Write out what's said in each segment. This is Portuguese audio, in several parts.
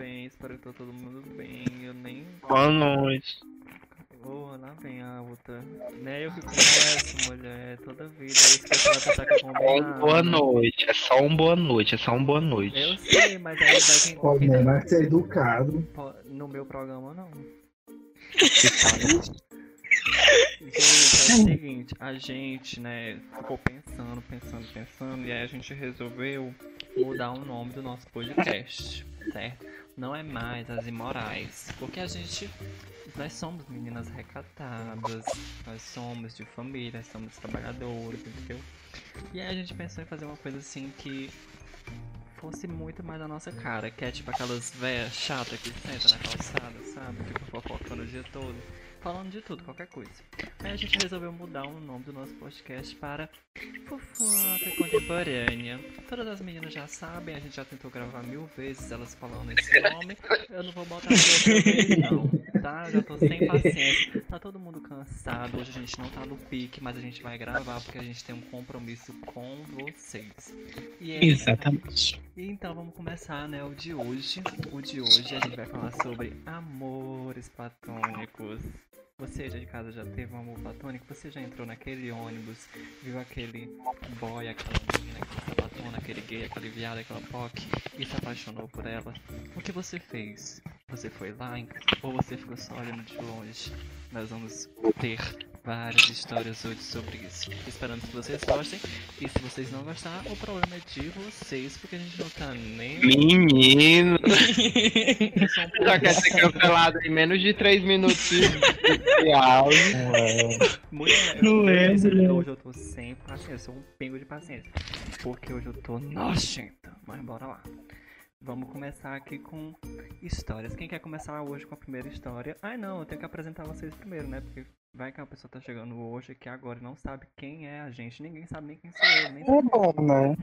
bem? Espero que tá todo mundo bem. Eu nem. Boa noite. Oh, lá vem a outra. Né, eu que começo, mulher, toda vida. É é um boa noite, é só um boa noite, é só um boa noite. Eu sei, mas aí vai quem. Pode quem- vai ser educado. No meu programa, não. Gente, é o seguinte, a gente, né, ficou pensando, pensando, pensando, e aí a gente resolveu mudar o nome do nosso podcast, certo? Não é mais as imorais, porque a gente, nós somos meninas recatadas, nós somos de família, somos trabalhadores, entendeu? E aí a gente pensou em fazer uma coisa assim que fosse muito mais a nossa cara, que é tipo aquelas véias chatas que sentam na calçada, sabe? Fica fofocando o dia todo, falando de tudo, qualquer coisa. Aí a gente resolveu mudar o nome do nosso podcast para Fofoca Contemporânea. Todas as meninas já sabem, a gente já tentou gravar mil vezes elas falando esse nome. Eu não vou botar outra vez, não, tá? Já tô sem paciência. Tá todo mundo cansado, hoje a gente não tá no pique, mas a gente vai gravar porque a gente tem um compromisso com vocês. E é Exatamente. e então vamos começar, né, o de hoje. O de hoje a gente vai falar sobre amores platônicos. Você já de casa já teve um amor platônico? Você já entrou naquele ônibus, viu aquele boy, aquela menina, aquela sapatona, aquele gay, aquele viado, aquela POC e se apaixonou por ela? O que você fez? Você foi lá ou você ficou só olhando de longe? Nós vamos ter várias histórias hoje sobre isso. Esperando que vocês gostem. E se vocês não gostar, o problema é de vocês, porque a gente não tá nem. Menino, um já quer ser cancelado em menos de 3 minutos de áudio. Eu Não é, hoje eu tô sem paciência, eu sou um pingo de paciência. Porque hoje eu tô nojenta. Mas bora lá. Vamos começar aqui com histórias. Quem quer começar hoje com a primeira história? Ai não, eu tenho que apresentar vocês primeiro, né? Porque vai que a pessoa tá chegando hoje aqui agora não sabe quem é a gente. Ninguém sabe nem quem sou eu, nem É bom, né?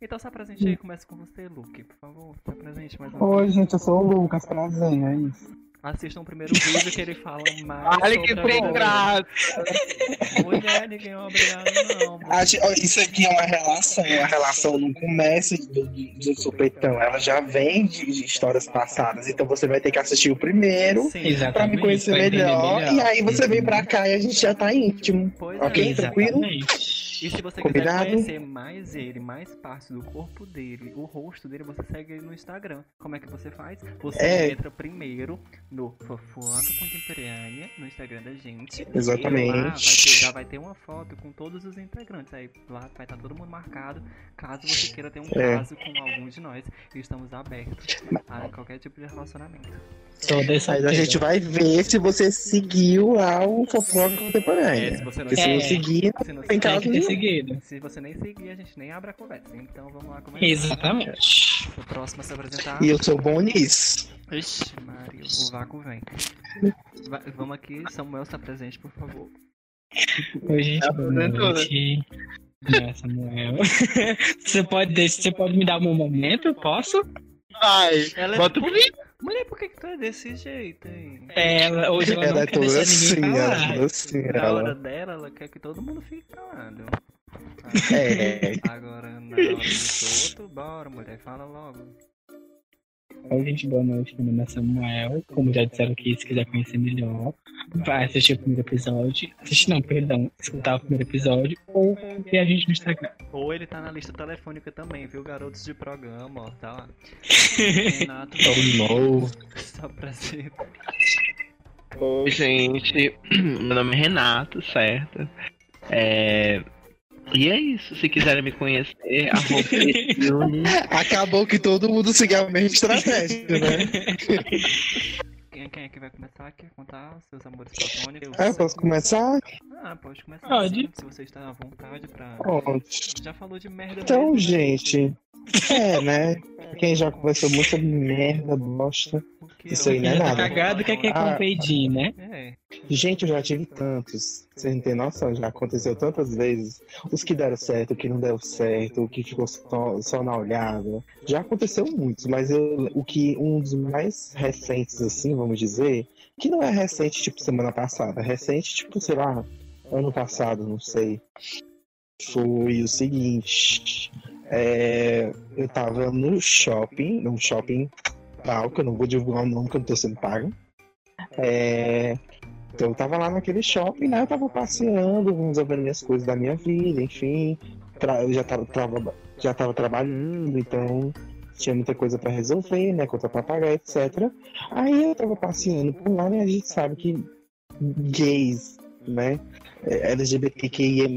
Então se apresente aí, começa com você, Luke, por favor. Se apresente mais uma Oi, gente, eu sou o Lucas, prazer, é isso. Assistam o primeiro vídeo que ele fala mais. Olha que amor. graça. Mulher, ninguém é obrigado, não. Isso aqui é uma relação, a relação não começa do, do, do supetão, ela já vem de, de histórias passadas. Então você vai ter que assistir o primeiro Sim, pra me conhecer melhor, melhor. e aí você vem pra cá e a gente já tá íntimo. Pois Ok, é. tranquilo? E se você Combinado? quiser conhecer mais ele, mais parte do corpo dele, o rosto dele, você segue ele no Instagram. Como é que você faz? Você É. entra primeiro no Fofoca Contemporânea, no Instagram da gente. Exatamente. E lá vai ter- já vai ter uma foto com todos os integrantes. Aí lá vai estar todo mundo marcado. Caso você queira ter um É. caso com algum de nós, estamos abertos a qualquer tipo de relacionamento. Mas a gente vai ver se você seguiu lá o fofoca É, contemporânea. se você não se É. não seguir, tem caso nenhum. Seguido. Se você nem seguir, a gente nem abre a conversa. Então vamos lá começar. Exatamente. O próximo a se apresentar. E eu sou bom nisso. Ixi, Maria, o vácuo vem. Va- vamos aqui, Samuel está presente, por favor. Oi, gente. Já boa né? noite. É, Samuel. Você pode, deixar- você pode me dar um momento? Posso? Ai, Ela é bota o Mulher, por que, que tu é desse jeito aí? Ela, hoje ela, Ela não é quer toda deixar assim, ninguém ela é assim. Na hora Ela... dela, ela quer que todo mundo fique calado. É. Agora, na hora dos outros, bora, mulher, fala logo. Oi, gente, boa noite. Meu nome é Samuel. Como já disseram aqui, se quiser conhecer melhor, vai assistir o primeiro episódio. Assistir não, perdão. Escutar o primeiro episódio ou ver a gente no Instagram. Ou ele tá na lista telefônica também, viu? Garotos de programa, ó, tá lá. Renato, Oh, no. só prazer. Oi, gente. Meu nome é Renato, certo? É... E é isso. Se quiserem me conhecer, arroba filme. Acabou que todo mundo seguiu a mesma estratégia, né? Quem, quem é que vai começar? Quer contar os seus amores platônicos? Ah, eu posso começar? Ah, pode começar. Pode. sim, Se você está à vontade pra. Pronto. Já falou de merda Então, mesmo, né? gente. É, né? Quem já conversou muita merda, bosta. Isso aí não é nada. Cagado que é que é com Ah. peidinho, né? É. Gente, eu já tive tantos. Vocês não têm noção, já aconteceu tantas vezes. Os que deram certo, o que não deu certo, o que ficou só, só na olhada. Já aconteceu muitos, mas eu, o que um dos mais recentes, assim, vamos dizer, que não é recente, tipo, semana passada, é recente, tipo, sei lá, ano passado, não sei. Foi o seguinte. é, eu tava no shopping, num shopping tal, que eu não vou divulgar o nome, que eu não tô sendo pago. É, então eu tava lá naquele shopping, né? Eu tava passeando, resolvendo minhas coisas da minha vida, enfim. Tra- eu já tava, trava- já tava trabalhando, então tinha muita coisa pra resolver, né? Conta pra pagar, etc. Aí eu tava passeando por lá, né? A gente sabe que gays, né? é, LGBTQIA+,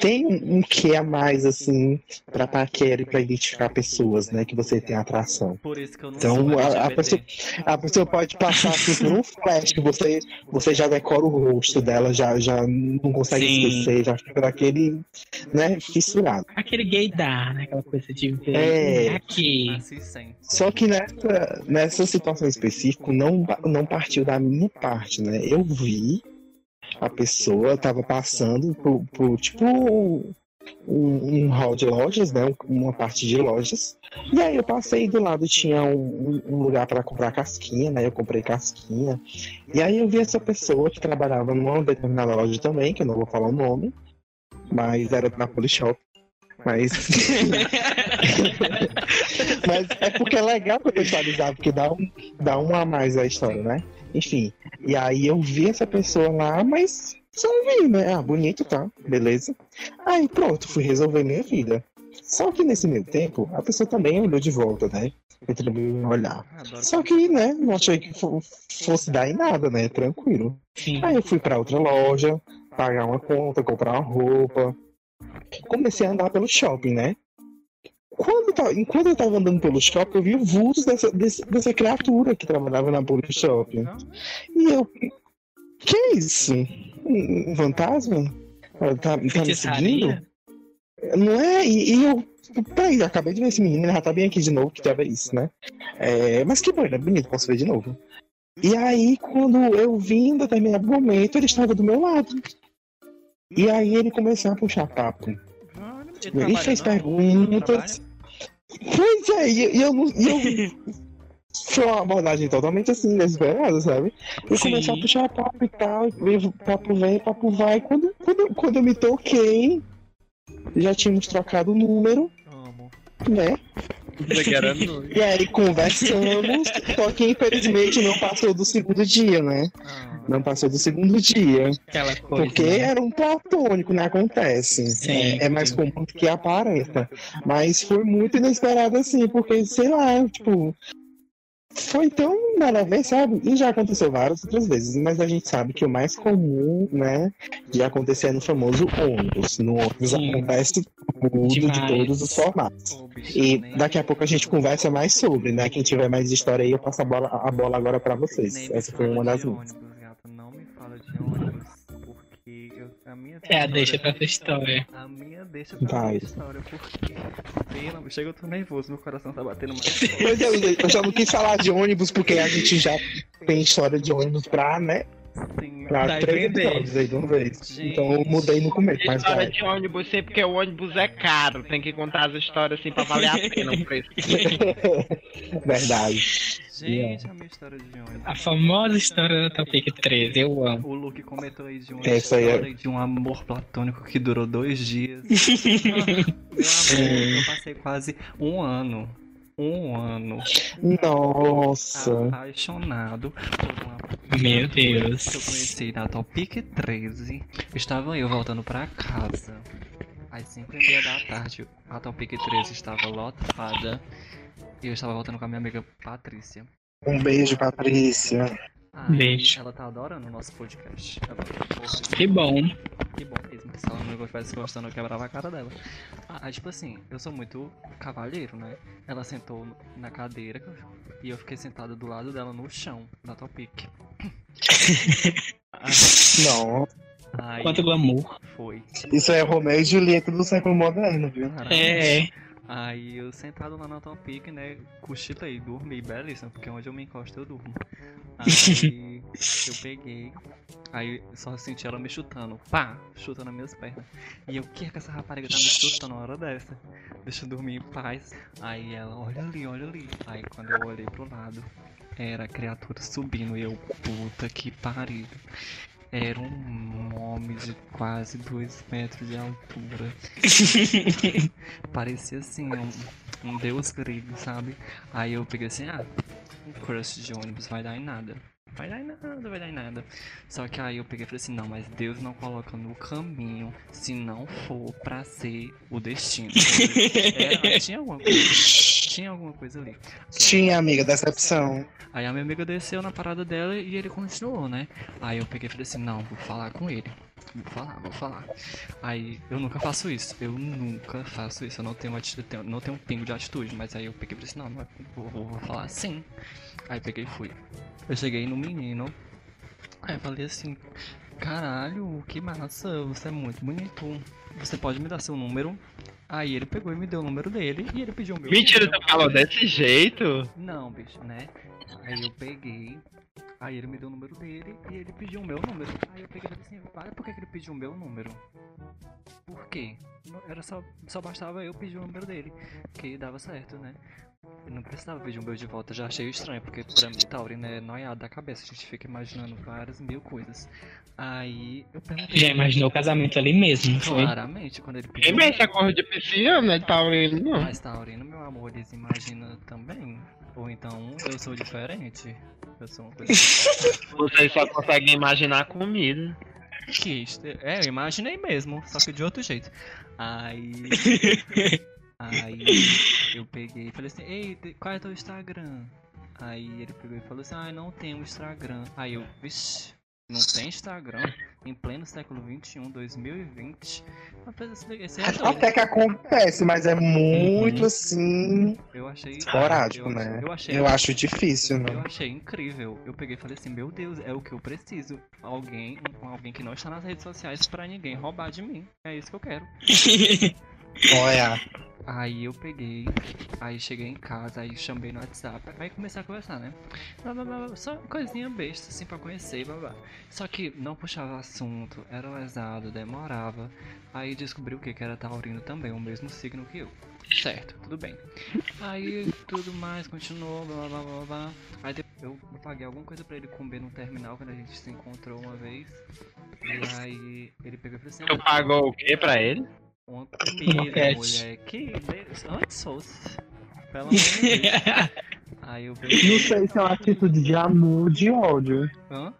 tem um, um que a mais, assim, pra paquera e pra identificar pessoas, né? Que você tem atração. Por isso que eu não Então, sou a- a pessoa- A pessoa pode passar assim, por um flash que você, você já decora o rosto dela, já, já não consegue Sim. esquecer, já fica daquele, né, fissurado. Aquele gaydar, né? Aquela coisa de ver. É. Aqui. Só que nessa, nessa situação específica não, não partiu da minha parte, né? Eu vi a pessoa tava passando por, por, tipo um, um hall de lojas, né? Uma parte de lojas. E aí eu passei do lado tinha um, um- um lugar para comprar casquinha, né? Eu comprei casquinha. E aí eu vi essa pessoa que trabalhava numa determinada loja também, que eu não vou falar o nome, mas era na Polishop. Mas Mas é porque é legal contextualizar, porque dá um, dá um a mais a história, né? Enfim, e aí eu vi essa pessoa lá, mas só vi, né? Ah, bonito, tá? Beleza. Aí pronto, fui resolver minha vida. Só que nesse meio tempo, a pessoa também olhou de volta, né? Retribuiu olhar. Ah, Só que, né, não achei que fo- fosse dar em nada, né? Tranquilo. Aí eu fui pra outra loja, pagar uma conta, comprar uma roupa. Comecei a andar pelo shopping, né? Quando ta- enquanto eu tava andando pelo shopping, eu vi o vulto dessa, desse- dessa criatura que trabalhava na Polo Shopping. E eu. Que é isso? Um, um fantasma? Ela tá, tá me seguindo? Não é? E, e eu. Peraí, eu acabei de ver esse menino, ele já tá bem aqui de novo, que tava isso, né? É, mas que bom, ele é bonito, posso ver de novo. E aí, quando eu vi em determinado momento, ele estava do meu lado. E aí ele começou a puxar papo. Olha, Ele fez perguntas. Pois é, e, eu não. Eu... Foi uma abordagem totalmente assim, inesperada, sabe? Eu Sim. comecei a puxar papo e tal, e papo vem, papo vai. Quando, quando, quando eu me toquei, já tínhamos trocado o número, Amo. né? E aí conversamos, só que infelizmente não passou do segundo dia, né? Ah, Não passou do segundo dia. Aquela coisa. Porque né? era um platônico, né? Acontece. Sim. É, é mais comum do que aparenta. Mas foi muito inesperado assim, porque, sei lá, tipo. Foi tão nada a ver, sabe? E já aconteceu várias outras vezes, mas a gente sabe que o mais comum, né, de acontecer é no famoso ônibus. No ônibus Sim. acontece tudo de todos os formatos. E nem- daqui a pouco a gente conversa mais sobre, né? Quem tiver mais história aí, eu passo a bola, a bola agora pra vocês. me Essa foi uma das minhas. Minha É, história- deixa pra essa história. A minha deixa pra Vai. minha história, porque. Pena, chega, eu tô nervoso, meu coração tá batendo mais. Pois é, eu já não quis falar de ônibus, porque a gente já tem história de ônibus pra, né? Sim, Pra Dá três episódios aí de uma vez. Gente. Então eu mudei no começo, mas História vai. de ônibus, sim, porque o ônibus é caro. Tem que contar as histórias assim pra valer a pena o preço. Verdade. Gente, a minha história de ônibus. A famosa história da Topic 13, eu amo. O Luke comentou aí de uma é- história de um amor platônico que durou dois dias. Meu amor, eu passei quase um ano. Um ano Nossa. apaixonado por uma Meu que eu Deus. conheci na Topic 13. Estava eu voltando pra casa. Às 5 e meia da tarde, a Topic 13 estava lotada. E eu estava voltando com a minha amiga Patrícia. Um beijo, Patrícia. Beijo. Ela tá adorando o nosso podcast. Ela, Que bom. Que bom mesmo, que se ela não estivesse gostando, eu quebrava a cara dela. Ah, tipo assim, eu sou muito cavalheiro, né? Ela sentou na cadeira e eu fiquei sentado do lado dela no chão, da Topic. Ah, Não. Aí Quanto glamour. foi. Isso é Romeu e Julieta do século moderno, viu? É. Aí eu sentado lá na Topic, né? Cochilei, dormi, belíssimo, porque onde eu me encosto eu durmo. Aí eu peguei, aí só senti ela me chutando, pá, chutando as minhas pernas. E eu, o que é que essa rapariga tá me chutando na hora dessa? Deixa eu dormir em paz. Aí ela, olha ali, olha ali. Aí quando eu olhei pro lado, era a criatura subindo e eu, puta que pariu. Era um homem de quase dois metros de altura. Parecia assim, um, um deus grego, sabe? Aí eu peguei assim, ah, um crush de ônibus vai dar em nada. Vai dar em nada, vai dar em nada. Só que aí eu peguei e falei assim, não, mas Deus não coloca no caminho se não for pra ser o destino. Era, tinha alguma coisa. Tinha alguma coisa ali. Tinha, amiga, decepção. Aí a minha amiga desceu na parada dela e ele continuou, né? Aí eu peguei e falei assim, não, vou falar com ele. Vou falar, vou falar. Aí eu nunca faço isso. Eu nunca faço isso. Eu não tenho atitude, não tenho um pingo de atitude. Mas aí eu peguei e falei assim, não, é- vou, vou, vou falar sim. Aí peguei e fui. Eu cheguei no menino. Aí eu falei assim, caralho, que massa, você é muito bonito. Você pode me dar seu número? Aí ele pegou e me deu o número dele e ele pediu o meu Mentira, tu falou desse jeito? Não, bicho, né? Aí eu peguei, aí ele me deu o número dele e ele pediu o meu número. Aí eu peguei e falei assim, para, por que, ele pediu o meu número? Por quê? Era só, só bastava eu pedir o número dele, que dava certo, né? Eu não precisava pedir o meu de volta, já achei estranho, porque pra mim Taurino é noiado da cabeça, a gente fica imaginando várias mil coisas. Aí eu perguntei. Já imaginou o casamento ali mesmo, não foi? Claramente, quando ele Quem pediu. vê essa cor de piscina, né? Tá olhando, não. Mas Taurino, meu amor, eles imaginam também. Ou então eu sou diferente. Eu sou uma coisa. Vocês só conseguem imaginar comida. que É, eu imaginei mesmo, só que de outro jeito. Aí. Aí eu peguei e falei assim, ei, qual é teu Instagram? Aí ele pegou e falou assim, ah, não tenho Instagram. Aí eu, vixi, não tem Instagram? Em pleno século XXI, 2020. Rapaz, esse, esse é. Até que acontece, mas é muito Uhum. assim. Eu achei. Esporádico, eu, né? Eu achei. Eu acho difícil, Eu né? achei incrível. Eu peguei e falei assim, meu Deus, é o que eu preciso. Alguém, alguém que não está nas redes sociais pra ninguém roubar de mim. É isso que eu quero. Olha. Aí eu peguei, aí cheguei em casa, aí chamei no WhatsApp, aí comecei a conversar, né? Blá, blá, blá, blá, só coisinha besta, assim, pra conhecer, blá, blá. Só que não puxava assunto, era lesado, demorava. Aí descobri o que que era taurino também, o mesmo signo que eu. Certo, tudo bem. Aí tudo mais continuou, blá blá blá blá blá. Aí depois eu paguei alguma coisa pra ele comer no terminal quando a gente se encontrou uma vez. E aí ele pegou e falou assim: Tu "Ah, pagou o quê pra ele? Uma comida, mulher. Que antes fosse. Pelo amor de Deus. Aí eu. Não sei se é uma atitude de amor ou de ódio. Hã?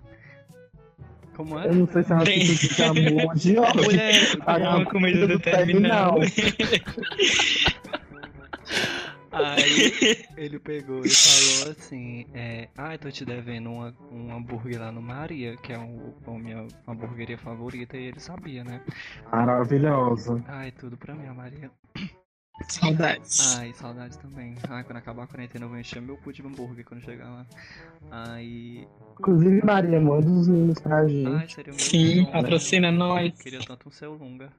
Como é? Eu não sei se é uma Bem. atitude de amor ou de A ódio. mulher uma comida do terminal. Aí ele pegou e falou assim: é, Ah, eu tô te devendo uma, um hambúrguer lá no Maria, que é um, a minha hamburgueria favorita, e ele sabia, né? Maravilhosa. Ai, tudo pra mim, a Maria. Saudades. Ai, saudades também. Ai, quando acabar a quarentena eu vou encher meu cu de hambúrguer quando chegar lá. Aí. Inclusive, Maria, manda os meninos pra gente. Ai, seria o meu Sim, sonho. patrocina nós. Queria tanto um seu longa.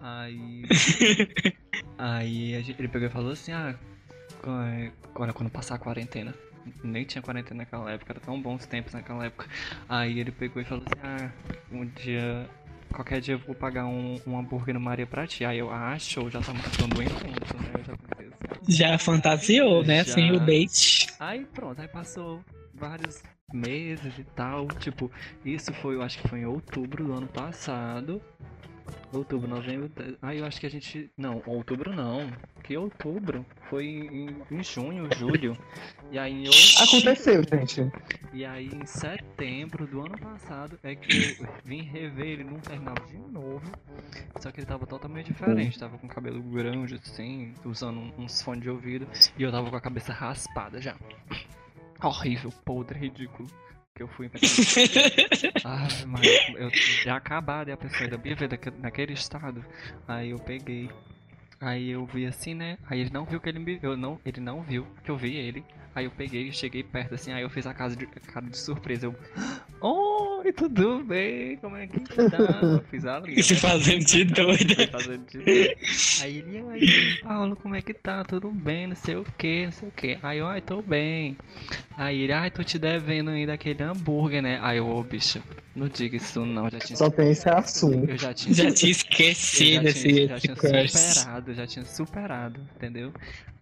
Aí. aí a gente- ele pegou e falou assim: Ah, agora quando passar a quarentena. Nem tinha quarentena naquela época, era tão bons tempos naquela época. Aí ele pegou e falou assim: Ah, um dia. Qualquer dia eu vou pagar um, um hambúrguer no Maria pra ti. Aí eu, ah, show, já tá marcando um encontro, né? Eu já pensei assim. Já fantasiou, né? Já. Assim, o date. Aí pronto, aí passou vários meses e tal. Tipo, isso foi, eu acho que foi em outubro do ano passado. Outubro, novembro. de- Aí eu acho que a gente. Não, outubro não. Que outubro? Foi em, em junho, julho. E aí em outubro. Aconteceu, gente. E aí em setembro do ano passado é que eu vim rever ele num terminal de novo. Só que ele tava totalmente diferente. Tava com cabelo grande assim, usando uns fones de ouvido. E eu tava com a cabeça raspada já. Horrível, podre, ridículo. Que eu fui mas eu já acabado e a pessoa ainda me ver naquele estado. Aí eu peguei. Aí eu vi assim, né? Aí ele não viu que ele me eu não, ele não viu que eu vi ele. Aí eu peguei e cheguei perto assim, aí eu fiz a casa de, cara de surpresa. Eu, oi, tudo bem? Como é que tá? Eu fiz a linha. Se fazendo de doida. Fazendo de. Aí ele, ai, Paulo, como é que tá? Tudo bem, não sei o que, não sei o que. Aí eu, ai, tô bem. Aí ele, ai, tô te devendo ainda aquele hambúrguer, né? Aí eu, ô, bicho, não diga isso não, já tinha. Só tem esse assunto. Eu já tinha. Já tinha eu esquecido já esse, tinha, já esse tinha crush. superado, já tinha superado, entendeu?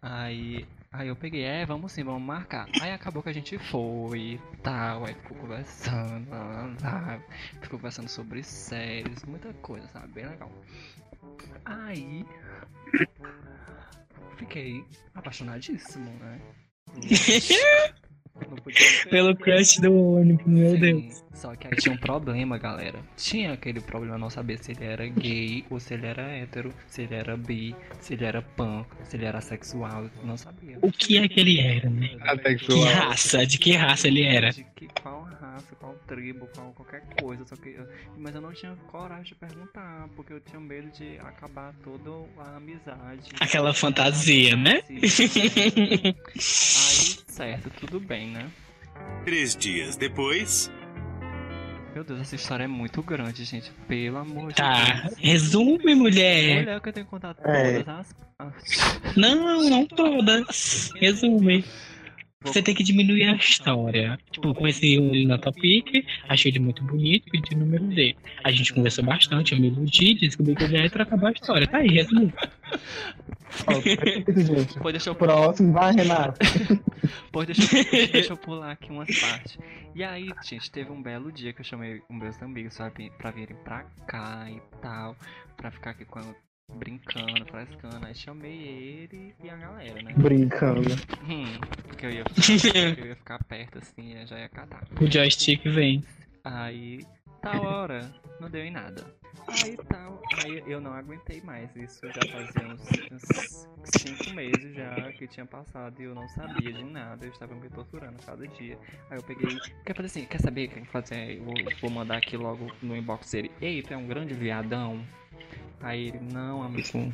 Aí. Aí eu peguei, é, vamos sim, vamos marcar. Aí acabou que a gente foi e tal, aí ficou conversando, lá, lá, lá, ficou conversando sobre séries, muita coisa, sabe? Bem legal. Aí fiquei apaixonadíssimo, né? Pelo crush do ônibus, meu Sim, Deus. Só que aí tinha um problema, galera. Tinha aquele problema não saber se ele era gay ou se ele era hétero, se ele era bi, se ele era pan, se ele era sexual, não sabia. O que é que ele era, né? Que Asexual. raça? De que raça ele era? De que, qual raça, qual tribo, qual qualquer coisa, só que eu- mas eu não tinha coragem de perguntar, porque eu tinha medo de acabar toda a amizade. Aquela fantasia, né? Aí, certo, tudo bem, né? Três dias depois. Meu Deus, essa história é muito grande, gente. Pelo amor de Tá, Deus. resume, mulher. Mulher que eu tenho que contar É. todas as. as- Não, não todas. Resume. Você tem que diminuir a história. Tipo, eu conheci ele na Topic, achei ele muito bonito, pedi o número dele. A gente conversou bastante, eu me iludi, descobri que ele ia acabar a história. Tá aí, resume. Ó, perfeito, gente. Pô, deixa eu, Próximo, vai, Renato. pô, deixa, eu- deixa eu pular aqui umas partes. E aí, gente, teve um belo dia que eu chamei os meus amigos pra, vir- pra virem pra cá e tal. Pra ficar aqui com brincando, frescando. Aí chamei ele e a galera, né? Brincando. Hum, porque eu ia, ficar, eu ia ficar perto assim, já ia catar. O joystick vem. Aí, tal hora, não deu em nada. Aí tal, aí eu não aguentei mais. Isso já fazia uns, uns cinco meses já que tinha passado e eu não sabia de nada. Eu estava me torturando cada dia. Aí eu peguei, quer fazer assim, quer saber o que fazer? Eu vou, vou mandar aqui logo no inbox dele. Ei, tu é um grande viadão. Aí ele, não, amigo,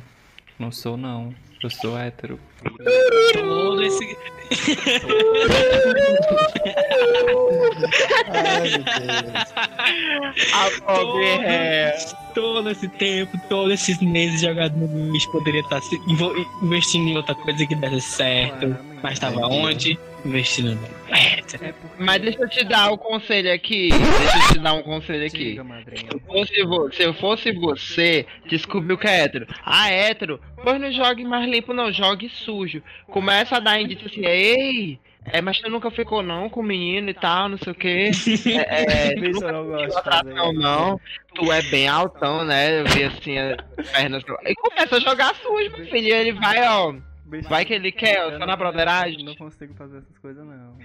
não sou não. Eu sou hétero. Todo esse. Ai, meu Deus. A pobre é. Todo esse tempo, todos esses meses jogado no lixo, poderia estar se invo- investindo em outra coisa que desse certo. Mas tava onde? Investindo no. É, É porque... Mas deixa eu te dar o conselho aqui. Deixa eu te dar um conselho aqui. Diga. Se fosse Se eu fosse você, descobriu que é hétero. Ah, é hétero? Pois não jogue mais limpo, não, jogue sujo. Começa a dar indício assim, ei, é, mas tu nunca ficou não com o menino e tal, não sei o quê. É, é, tu Isso nunca eu não gosto atração, não. Tu é bem altão, né? Eu vi assim, as pernas. E começa a jogar sujo, meu filho. E ele vai, ó. Vai que ele quer, ó, só na broderagem. Não consigo fazer essas coisas, não.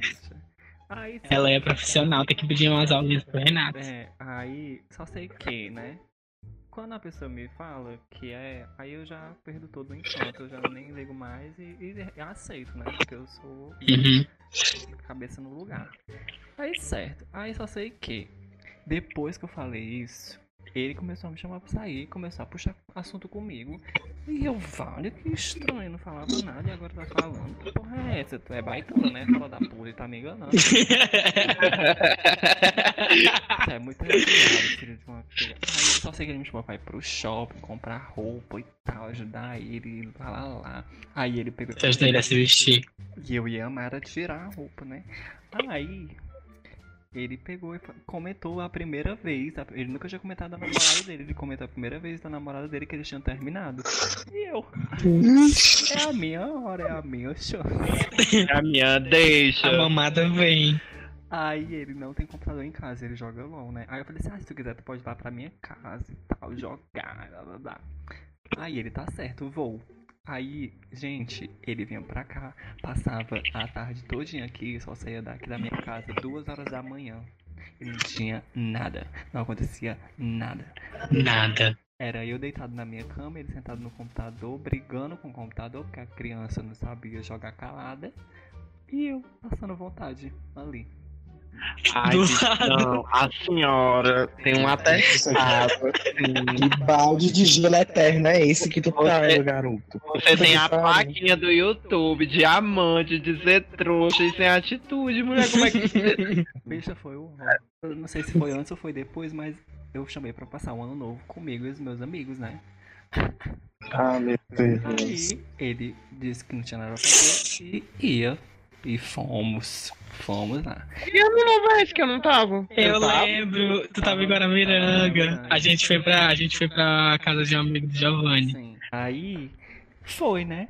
Aí, Ela é profissional, tem que pedir umas aulinhas pro Renato. É, aí só sei que, né? Quando a pessoa me fala que é, aí eu já perdo todo o encanto, eu já nem ligo mais e, e aceito, né? Porque eu sou Uhum. cabeça no lugar. Aí certo, aí só sei que depois que eu falei isso, ele começou a me chamar pra sair, começou a puxar assunto comigo. E eu, vale, que estranho, não falava nada e agora tá falando. Que porra é essa? Tu é baitona, né? Fala da puta e tá me enganando. É muito filho de uma filha. Aí só sei que ele me chamou pra ir pro shopping, comprar roupa e tal, ajudar ele, lá lá lá. Aí ele pegou. Você ajuda ele a se vestir. E eu ia amar era tirar a roupa, né? Aí ele pegou e comentou a primeira vez. a- Ele nunca tinha comentado da namorada dele. Ele comentou a primeira vez da namorada dele que eles tinham terminado. E eu. É a minha hora, é a minha chance. A minha deixa. A mamada vem. Aí ele não tem computador em casa, ele joga LOL, né? Aí eu falei assim, ah, se tu quiser tu pode ir lá pra minha casa e tal, jogar, blá blá blá. Aí ele, tá certo, vou. Aí, gente, ele vinha pra cá, passava a tarde todinha aqui, só saía daqui da minha casa duas horas da manhã. E não tinha nada, não acontecia nada. Nada. Era eu deitado na minha cama, ele sentado no computador, brigando com o computador, porque a criança não sabia jogar calada. E eu passando vontade ali. Ai, Do não, a senhora tem um atestado. assim. Que balde de gelo eterno é esse que tu tá, meu garoto? Você tem a plaquinha do YouTube, diamante, de ser trouxa e sem atitude, mulher. Como é que. Bicha, foi o. Eu não sei se foi antes ou foi depois, mas eu chamei pra passar um ano novo comigo e os meus amigos, né? Ah, meu Deus. Aí ele disse que não tinha nada pra fazer e ia. E fomos. Fomos lá. E eu não lembro que eu não tava. Eu tava? lembro, tu tava em Guaramiranga. A gente foi pra, a gente foi pra casa de um amigo do Giovanni. Sim. Aí foi, né?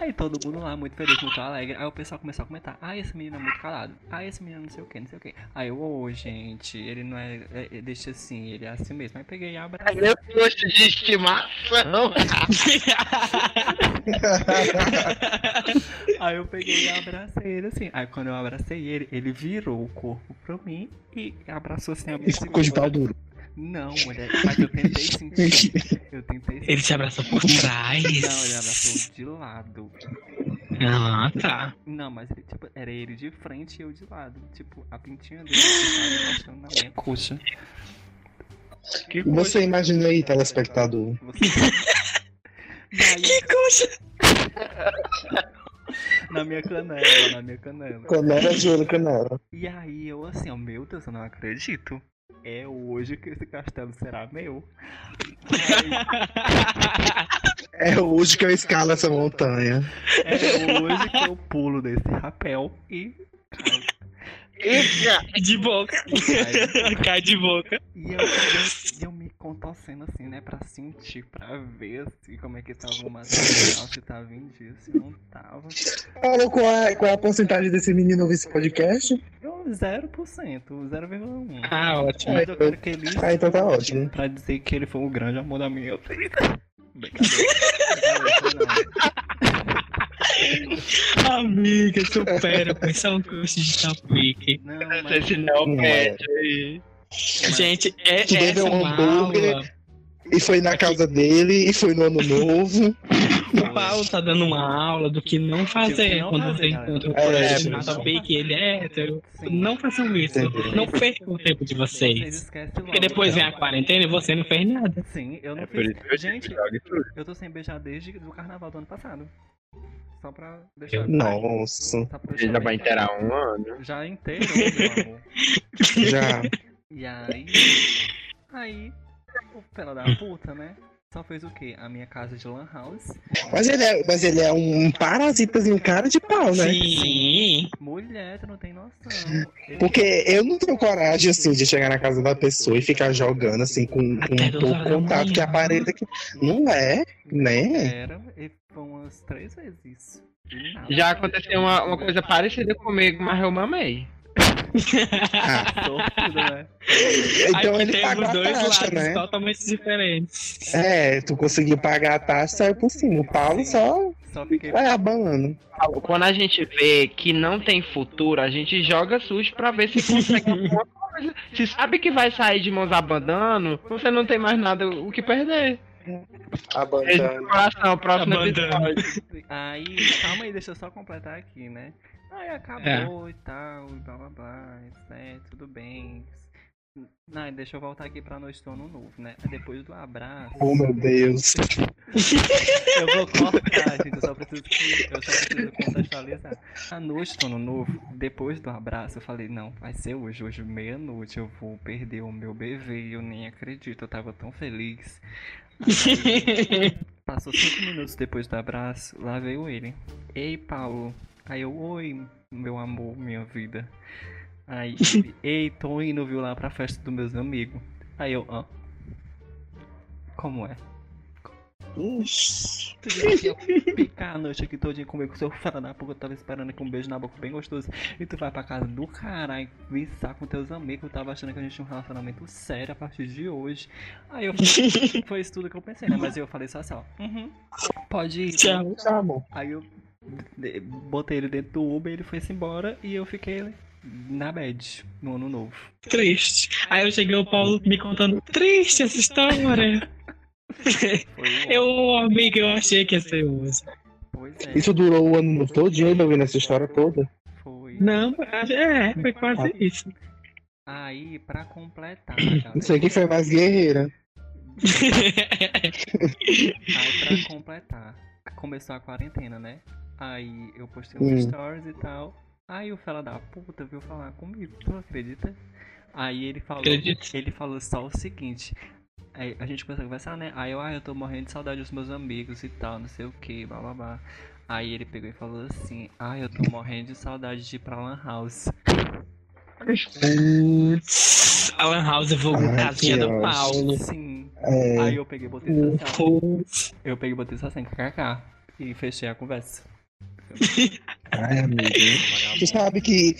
Aí todo mundo lá, muito feliz, muito alegre. Aí o pessoal começou a comentar: Ah, esse menino é muito calado. Ah, esse menino não sei o que, não sei o que. Aí eu, ô, gente, ele não é, é- é- Deixa assim, ele é assim mesmo. Aí peguei e abracei. Meu gosto de estimação. Aí eu peguei e abracei ele assim. Aí quando eu abracei ele, ele virou o corpo pra mim e abraçou assim a minha E ficou de pau duro. Não, mulher, mas eu tentei sentir. Eu tentei sentir. Ele te abraçou por Não, ele trás. abraçou de lado. Ah, tá. Não, mas ele, tipo, era ele de frente e eu de lado. Tipo, a pintinha dele estava encostando na minha coxa. Que Você imagina aí, telespectador. Você... Que coisa! na minha canela, na minha canela. Canela de olho, canela. E aí eu assim, ó, meu Deus, eu não acredito. É hoje que esse castelo será meu. É hoje que eu escalo essa montanha. é hoje que eu pulo desse rapel e. Cai de boca. Cai. Cai de boca. E eu, eu, eu me contorcendo assim, né, pra sentir, pra ver assim, como é que tava o material, se tava em dia, se não tava. Falou qual é, qual é a porcentagem desse menino ouvir esse podcast? Eu 0%, 0,1. Ah, ótimo. Mas eu quero que ele Ah, então tá ótimo. pra dizer que ele foi o grande amor da minha vida. Brincadeira. Brincadeira, Amiga, supera, foi só um curso de topic. Não, não, mas, Esse não Não pede aí. Gente, é, Tu essa é um uma hambúrguer. aula. E foi na casa dele, e foi no ano novo. O Paulo tá dando uma aula do que não fazer não quando fazer, você encontra o É, colégio sim. na topic ele é hétero. Sim. Não façam isso. Entendi. Não percam o tempo de vocês vocês. Porque depois vem a quarentena e você não fez nada. Sim, eu não É por fiz. isso que eu Gente, eu tô sem beijar desde o carnaval do ano passado. Só pra deixar. Eu- Nossa, deixar já vai inteirar um ano. Já inteiro, meu amor. já. E aí. Aí. O pela da puta, né? Só fez o quê? A minha casa de Lan House. Mas ele é, mas ele é um parasitazinho cara de pau, né? Sim. Mulher, tu não tem noção. Ele- Porque eu não tenho coragem, assim, de chegar na casa da pessoa e ficar jogando, assim, com, com um pouco contato que aparenta que. Não é, né? Era, e foi umas três vezes isso. Já aconteceu uma, uma coisa parecida comigo, mas eu mamei. Ah, né? então Aqui ele temos pagou a dois taxa, lados né? totalmente diferentes. É, tu conseguiu pagar a taxa, saiu por cima. O Paulo só Só fiquei. vai abanando. Quando a gente vê que não tem futuro, a gente joga sujo pra ver se consegue alguma coisa. Se sabe que vai sair de mãos abandonando, você não tem mais nada o que perder. Coração, próximo Abandonando. episódio. Aí, calma aí, deixa eu só completar aqui, né? Aí acabou e tal, e blá blá blá, né? Tudo bem. Não, deixa eu voltar aqui pra noite do ano novo, né? Depois do abraço. Oh, meu Deus. Eu vou cortar, gente. Eu só preciso, que, eu só preciso contextualizar. A noite do ano novo, depois do abraço, eu falei, não, vai ser hoje. Hoje, meia-noite, eu vou perder o meu bebê. Eu nem acredito, eu tava tão feliz. Aí, passou cinco minutos depois do abraço, lá veio ele. Ei, Paulo. Aí eu, oi, meu amor, minha vida. Aí, ele, ei, tô indo, viu, lá pra festa dos meus amigos. Aí eu, hã? Como é? Ixi. Tu picar a noite aqui todinha comigo, seu filho da puta, eu tava esperando com um beijo na boca bem gostoso. E tu vai pra casa do caralho, viçar com teus amigos, eu tava achando que a gente tinha um relacionamento sério a partir de hoje. Aí eu falei, foi isso tudo que eu pensei, né? Mas eu falei só assim, ó, uhum, pode ir. Tchau. Tá bom. Aí eu botei ele dentro do Uber, ele foi-se embora e eu fiquei na bed, no ano novo. Triste. Aí eu cheguei o Paulo me contando, triste essa história. Foi Eu, amiga, eu achei que ia ser hoje. Pois é, Isso durou o ano todo ele ouvindo essa história toda. foi. Não, é, foi quase isso. Aí, pra completar, galera, Não sei quem foi mais guerreira. Aí pra completar, começou a quarentena, né? Aí eu postei uns Hum. stories e tal. Aí o fela da puta veio falar comigo, tu acredita? Aí ele falou, Acredito. ele falou só o seguinte. Aí a gente começou a conversar, né? Aí eu, ah, eu tô morrendo de saudade dos meus amigos e tal, não sei o que, blá blá blá. Aí ele pegou e falou assim, ah, eu tô morrendo de saudade de ir pra Lan House. Putz, Alan House vulgo Ai, casinha do. Paulo. Sim. É, Aí eu peguei e botei. Eu peguei e botei só assim, kkk. E fechei a conversa. Ai, amigo. Tu sabe que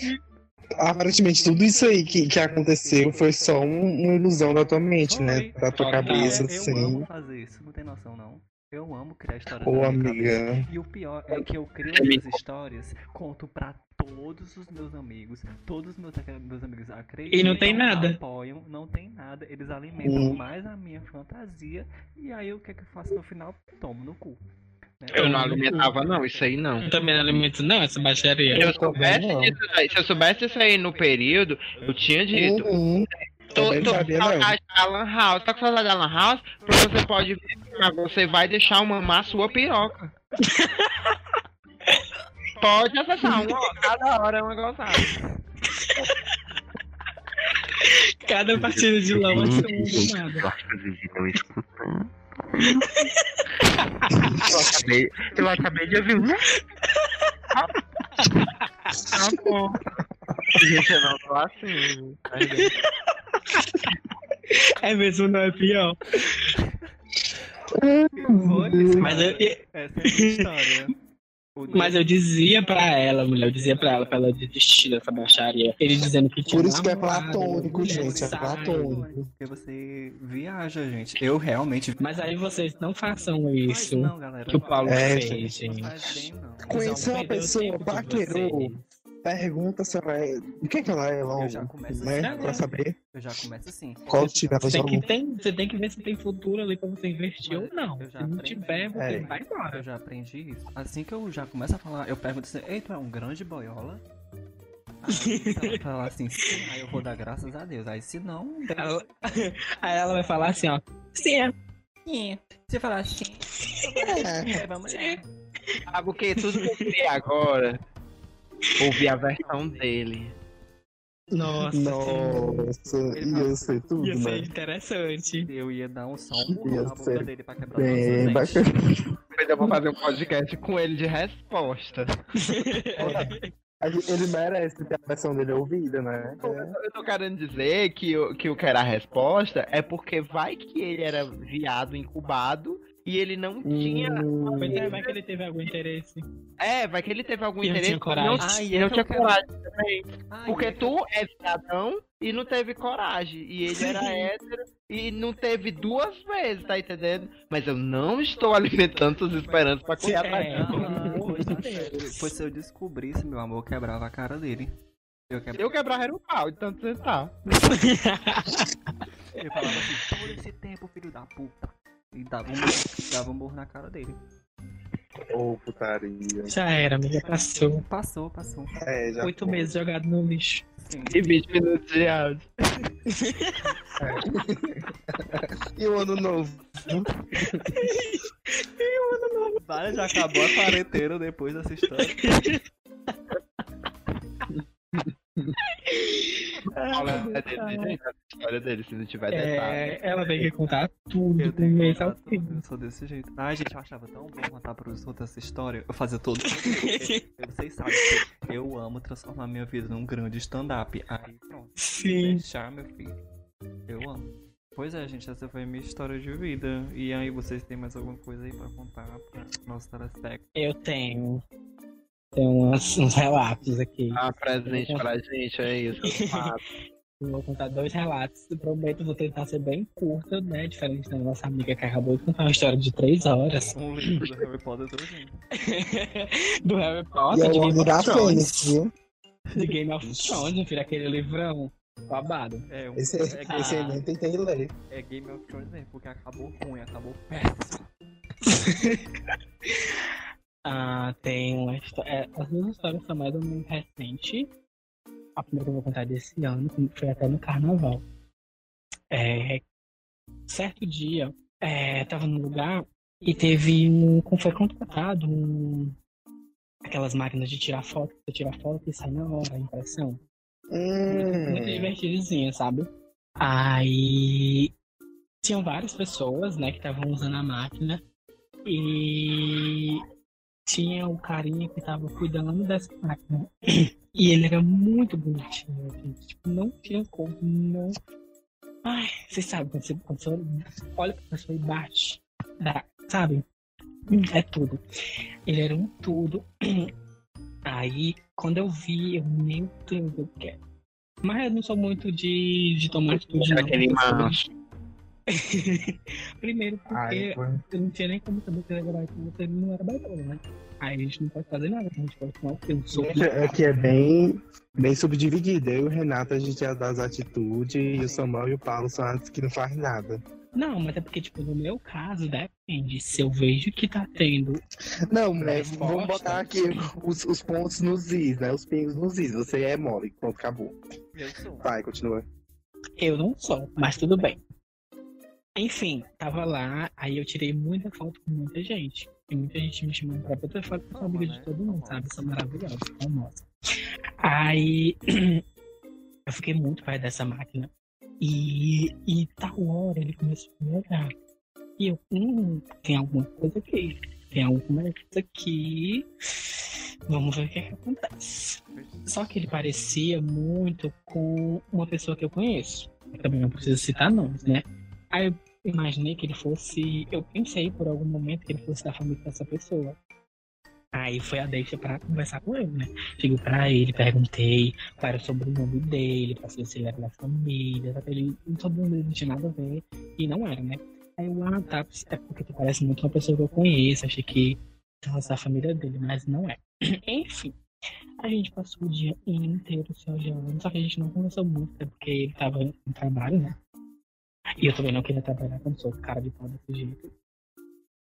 aparentemente tudo isso aí que, que aconteceu foi só um- uma ilusão da tua mente, né? Da tua cabeça, eu assim. amo fazer isso, não tem noção não. Eu amo criar histórias Ô, cabeça. amiga. E o pior é que eu crio essas histórias, conto pra todos os meus amigos. Todos os meus, meus amigos acreditam. E não tem nada. Apoiam, não tem nada. Eles alimentam Hum. mais a minha fantasia. E aí o que é que eu faço no final? Tomo no cu. Eu não alimentava, não, isso aí não. Eu também não alimento, não, essa baixaria. Se eu soubesse disso aí, se eu soubesse isso aí no período, eu tinha dito. Uhum. Tô, Também tô com sabia, saudade da Lan House. Tá com saudade da Lan House? Porque você pode ver, mas você vai deixar eu mamar a sua piroca. pode acessar, uma, hora, cada hora é uma gozada. Cada partida de vai ser um eu, acabei, eu acabei de ouvir um. Tá bom. Gente, eu não tô assim. Mas, É mesmo, não é pior. Mas eu, essa é a minha história. Mas eu dizia pra ela, mulher, eu dizia pra ela, pra ela desistir dessa baixaria. Ele dizendo que tinha Por isso que é platônico, gente, é platônico. Porque você viaja, gente. Eu realmente. Mas aí vocês não façam isso não, galera. que o Paulo É, fez, gente. Conheceu uma pessoa, paquerou. Pergunta se ela é. O que, que ela é, Eu já logo, começo né? assim. Pra saber Eu já começo assim. qual de Você tem, que tem, você tem que ver se tem futuro ali pra você investir Mas ou não. eu já Se não aprendi. tiver, você É. vai embora. Eu já aprendi isso. Assim que eu já começo a falar, eu pergunto assim, ei, tu é um grande boiola? Aí ela falar assim, sim, aí eu vou dar graças a Deus. Aí se não, Ela- Aí ela vai falar assim, ó. Sim, é. sim. Se falar assim, é, vamos lá. Sabe o que? Tudo que eu queria agora. Ouvir a versão dele. Nossa, Nossa, ia ser tudo, ia ser né? interessante. Eu ia dar um Ia na boca ser dele pra quebrar Bem bacana. Depois eu vou fazer um podcast com ele de resposta. Ele merece ter a versão dele ouvida, né? É. Eu tô querendo dizer que, que o que era a resposta é porque vai que ele era viado incubado e ele não tinha. Hum, Pois é, vai que ele teve algum interesse. É, vai que ele teve algum E não interesse tinha coragem. Não, é não tinha coragem também. Ai, Porque é- tu é viadão e não teve coragem. E ele era hétero e não teve duas vezes, tá entendendo? Mas eu não estou alimentando suas esperanças pra correr atrás. É. não. Pois se eu descobrisse, meu amor, eu quebrava a cara dele. Eu, Se quebrava... eu quebrar era o pau, então você tá. eu falava assim, todo esse tempo, filho da puta. E dava um, dava um murro na cara dele. Ô, putaria. Já era, amiga. Passou. Passou, passou. É, já Oito foi. meses jogado no lixo. Sim. E 20 minutos de áudio. E o ano novo? Vale, já acabou a quarentena depois dessa história. Fala é dele, se não tiver detalhe. É, ela veio aqui contar tudo Eu tenho que contar tudo, eu sou desse jeito. Ai, gente, eu achava tão bom contar pros outros essa história. Eu fazia todo. Vocês sabem que eu amo transformar minha vida num grande stand-up. Aí pronto. Sim. Deixar, meu filho. Eu amo. Pois é, gente, essa foi a minha história de vida. E aí, vocês têm mais alguma coisa aí pra contar pra nosso telespectador? Eu tenho. Tem umas, uns relatos aqui. Ah, presente pra gente, é isso. Eu vou contar dois relatos. Eu prometo, vou tentar ser bem curta, né? Diferente da nossa amiga que acabou de contar uma história de três horas. Um livro do Harry Potter todinho. Do Harry E Potter, é de o Game of Thrones. Viu? De Game of Thrones, filho, aquele livrão babado. É, um, Esse, é, esse Game, aí nem tentei ler. é Game of Thrones mesmo, porque acabou ruim, acabou péssimo. Ah, tem uma história. as duas histórias são mais ou menos recentes. A primeira que eu vou contar é desse ano, foi até no carnaval. É, certo dia, é, tava num lugar e teve um. Foi contratado um. Aquelas máquinas de tirar foto, você tira foto e sai na hora a impressão. Muito Hum, divertidinho, sabe? Aí tinham várias pessoas, né, que estavam usando a máquina e tinha o carinha que tava cuidando dessa máquina. E ele era muito bonitinho, gente. Tipo, não tinha como, não. Ai, vocês sabem, quando você, quando você olha pra pessoa e bate, dá, sabe? É tudo. Ele era um tudo. Aí, quando eu vi, eu, meu Deus, eu quero. Mas eu não sou muito de, de tomar atitude, não. aquele macho. Primeiro porque Ai, eu não tinha nem como saber se ele era baitola ele não era baitola, né? Aí a gente não pode fazer nada, a gente pode tomar o filme. Sou É que é bem, bem subdividido. Eu e o Renato, a gente é das atitudes, e o Samuel e o Paulo são as que não fazem nada. Não, mas é porque, tipo, no meu caso, depende. Se eu vejo que tá tendo. Não, Resposta. mas vamos botar aqui os, os pontos nos is, né? Os pingos nos is. Você é mole. Pronto, acabou. Eu sou. Vai, continua. Eu não sou, mas tudo bem. Enfim, tava lá, aí eu tirei muita foto com muita gente. E muita gente me chamando pra bater foto com a família de todo mundo, sabe? São maravilhosos, famosos. Aí eu fiquei muito perto dessa máquina. E, e tal hora ele começou a me olhar. E eu, hum, tem alguma coisa aqui. Tem alguma coisa aqui. Vamos ver o que, é que acontece. Só que ele parecia muito com uma pessoa que eu conheço. Eu também não preciso citar nomes, né? Aí eu imaginei que ele fosse. Eu pensei por algum momento que ele fosse da família dessa pessoa. Aí foi a deixa pra conversar com ele, né? Cheguei pra ele, perguntei qual era o sobrenome dele, pra saber se ele era da família, que ele, o sobrenome dele não tinha nada a ver, e não era, né? Aí eu, ah, tá, é porque tu parece muito uma pessoa que eu conheço, achei que fosse da família dele, mas não é. Enfim, a gente passou o dia inteiro se olhando, só que a gente não conversou muito, até porque ele tava no trabalho, né? E eu também não queria trabalhar quando sou cara de pau desse jeito.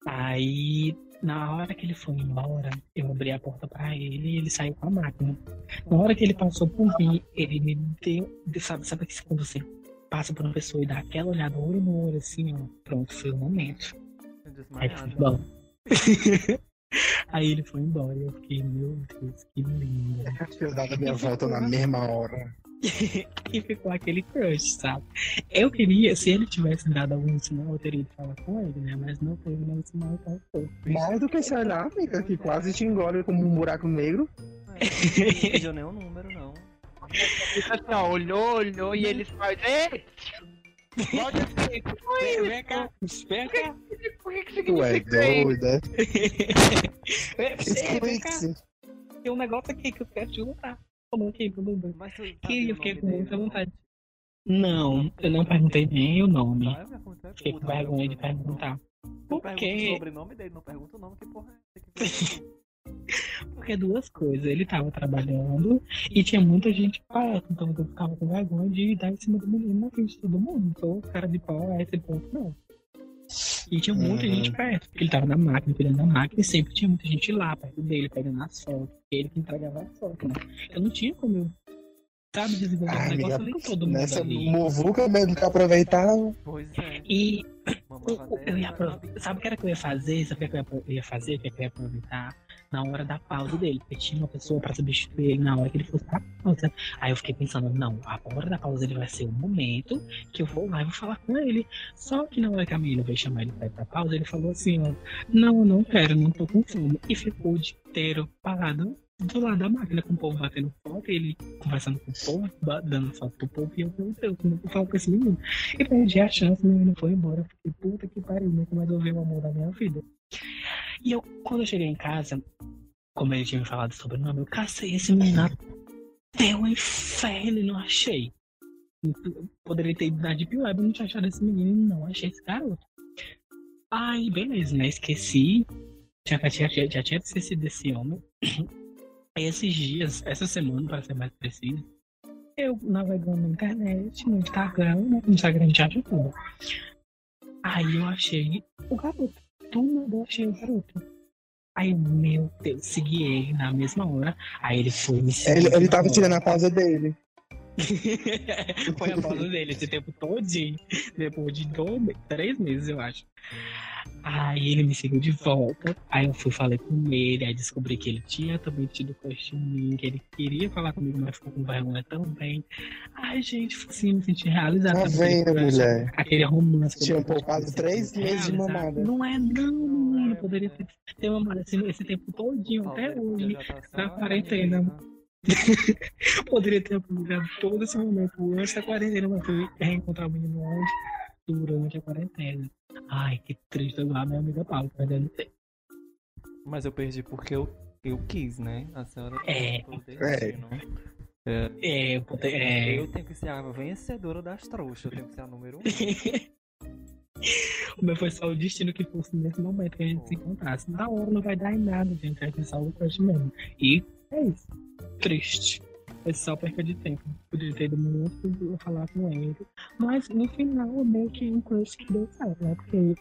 Aí, na hora que ele foi embora, eu abri a porta pra ele e ele saiu com a máquina. Na hora que ele passou por mim, ele me deu. Sabe, sabe que quando você passa por uma pessoa e dá aquela olhada olho no olho, assim, ó. Pronto, foi o momento. Aí foi embora. Aí ele foi embora e eu fiquei, meu Deus, que lindo. Eu dava minha volta na mesma hora. E ficou aquele crush, sabe? Eu queria, se ele tivesse dado algum sinal, eu teria ido falar com ele, né? Mas não teve nenhum sinal, então foi. Mais do que será, amiga, que quase te engole como um buraco negro. É, não pediu nenhum número, não. Fica assim, ó, olhou, olhou e eles fazem. Ei! Pode ser. Vem, vem cá, vem cá. Por que, que Tu é significa doida. Tem um negócio aqui que eu quero te contar. Mas tu Que eu fiquei com muita vontade. Não, eu não perguntei nem o nome. Fiquei com vergonha de perguntar. Por pergunta o quê? sobrenome dele, não pergunta o nome, que porra é essa que Porque duas coisas. Ele tava trabalhando e tinha muita gente perto, então eu ficava com vergonha de dar em cima do menino na frente de todo mundo. Então, cara de pau a esse ponto, não. E tinha muita Uhum. gente perto, porque ele tava na máquina, cuidando da máquina, e sempre tinha muita gente lá, perto dele, pegando as fotos. Ele que entregava as fotos, né? Eu não tinha como eu, sabe, desenvolver Ai, um negócio amiga, com todo mundo Nessa ali. muvuca mesmo que aproveitava. Pois é. E eu, eu ia aproveitar. Sabe o que era que eu ia fazer? Sabe o que era que eu ia fazer? O que eu ia aproveitar? Na hora da pausa dele. Porque tinha uma pessoa pra substituir ele na hora que ele fosse pra pausa. Aí eu fiquei pensando, não, a hora da pausa dele vai ser o momento que eu vou lá e vou falar com ele. Só que na hora que a menina veio chamar ele pra ir pra pausa, ele falou assim, ó, não, não quero, não tô com fome. E ficou o dia inteiro parado do lado da máquina, com o povo batendo foto, ele conversando com o povo, dando foto pro povo, e eu, meu Deus, como eu falo com esse menino? E perdi a chance, o menino foi embora. Eu fiquei, puta que pariu, nunca mais ouvi o amor da minha vida. E eu, quando eu cheguei em casa, como ele tinha me falado sobre o nome, eu cacei esse menino até o inferno e não achei. Eu Poderia ter ido na Deep Web e não tinha achado esse menino não achei esse garoto. Aí, beleza, né? Esqueci. Já, já, já, já tinha esquecido desse homem. Aí, esses dias, essa semana, para ser mais preciso, eu navegando na internet, no Instagram, né? No Instagram gente acha tudo. Aí eu achei o garoto. Nada eu achei o garoto. Aí, meu Deus, segui ele na mesma hora. Aí ele foi me seguir. Ele, ele de tava tirando a pausa dele. Foi a pausa dele esse tempo todinho. Depois de três meses, eu acho. Aí ele me seguiu de volta. Aí eu fui falei com ele. Aí descobri que ele tinha também tido crush em mim. Que ele queria falar comigo, mas ficou com vergonha também. Ai, gente, assim, me senti realizada. Tá vendo, mulher? Aquele romance. que Tinha poupado três meses de realizado. mamada. Não é, não, menino. Poderia ter, ter mamado esse, esse tempo todinho, até hoje. tá na quarentena. Poderia ter aproveitado todo esse momento antes da quarentena, mas fui reencontrar o menino onde? Durante a quarentena. Ai, que triste agora, minha amiga Paula, perdendo tempo. Mas eu perdi porque eu, eu quis, né? A senhora É. tem o destino. É, eu é, Eu tenho que ser a vencedora das trouxas, eu tenho que ser a número um. o meu foi só o destino que fosse nesse momento que a gente se encontrasse. Na hora não vai dar em nada, gente. Vai ser só o crush mesmo. E é isso. Triste. É só perca de tempo. Podia ter ido muito falar com ele. Mas no final meio que um crush que deu certo, né? Porque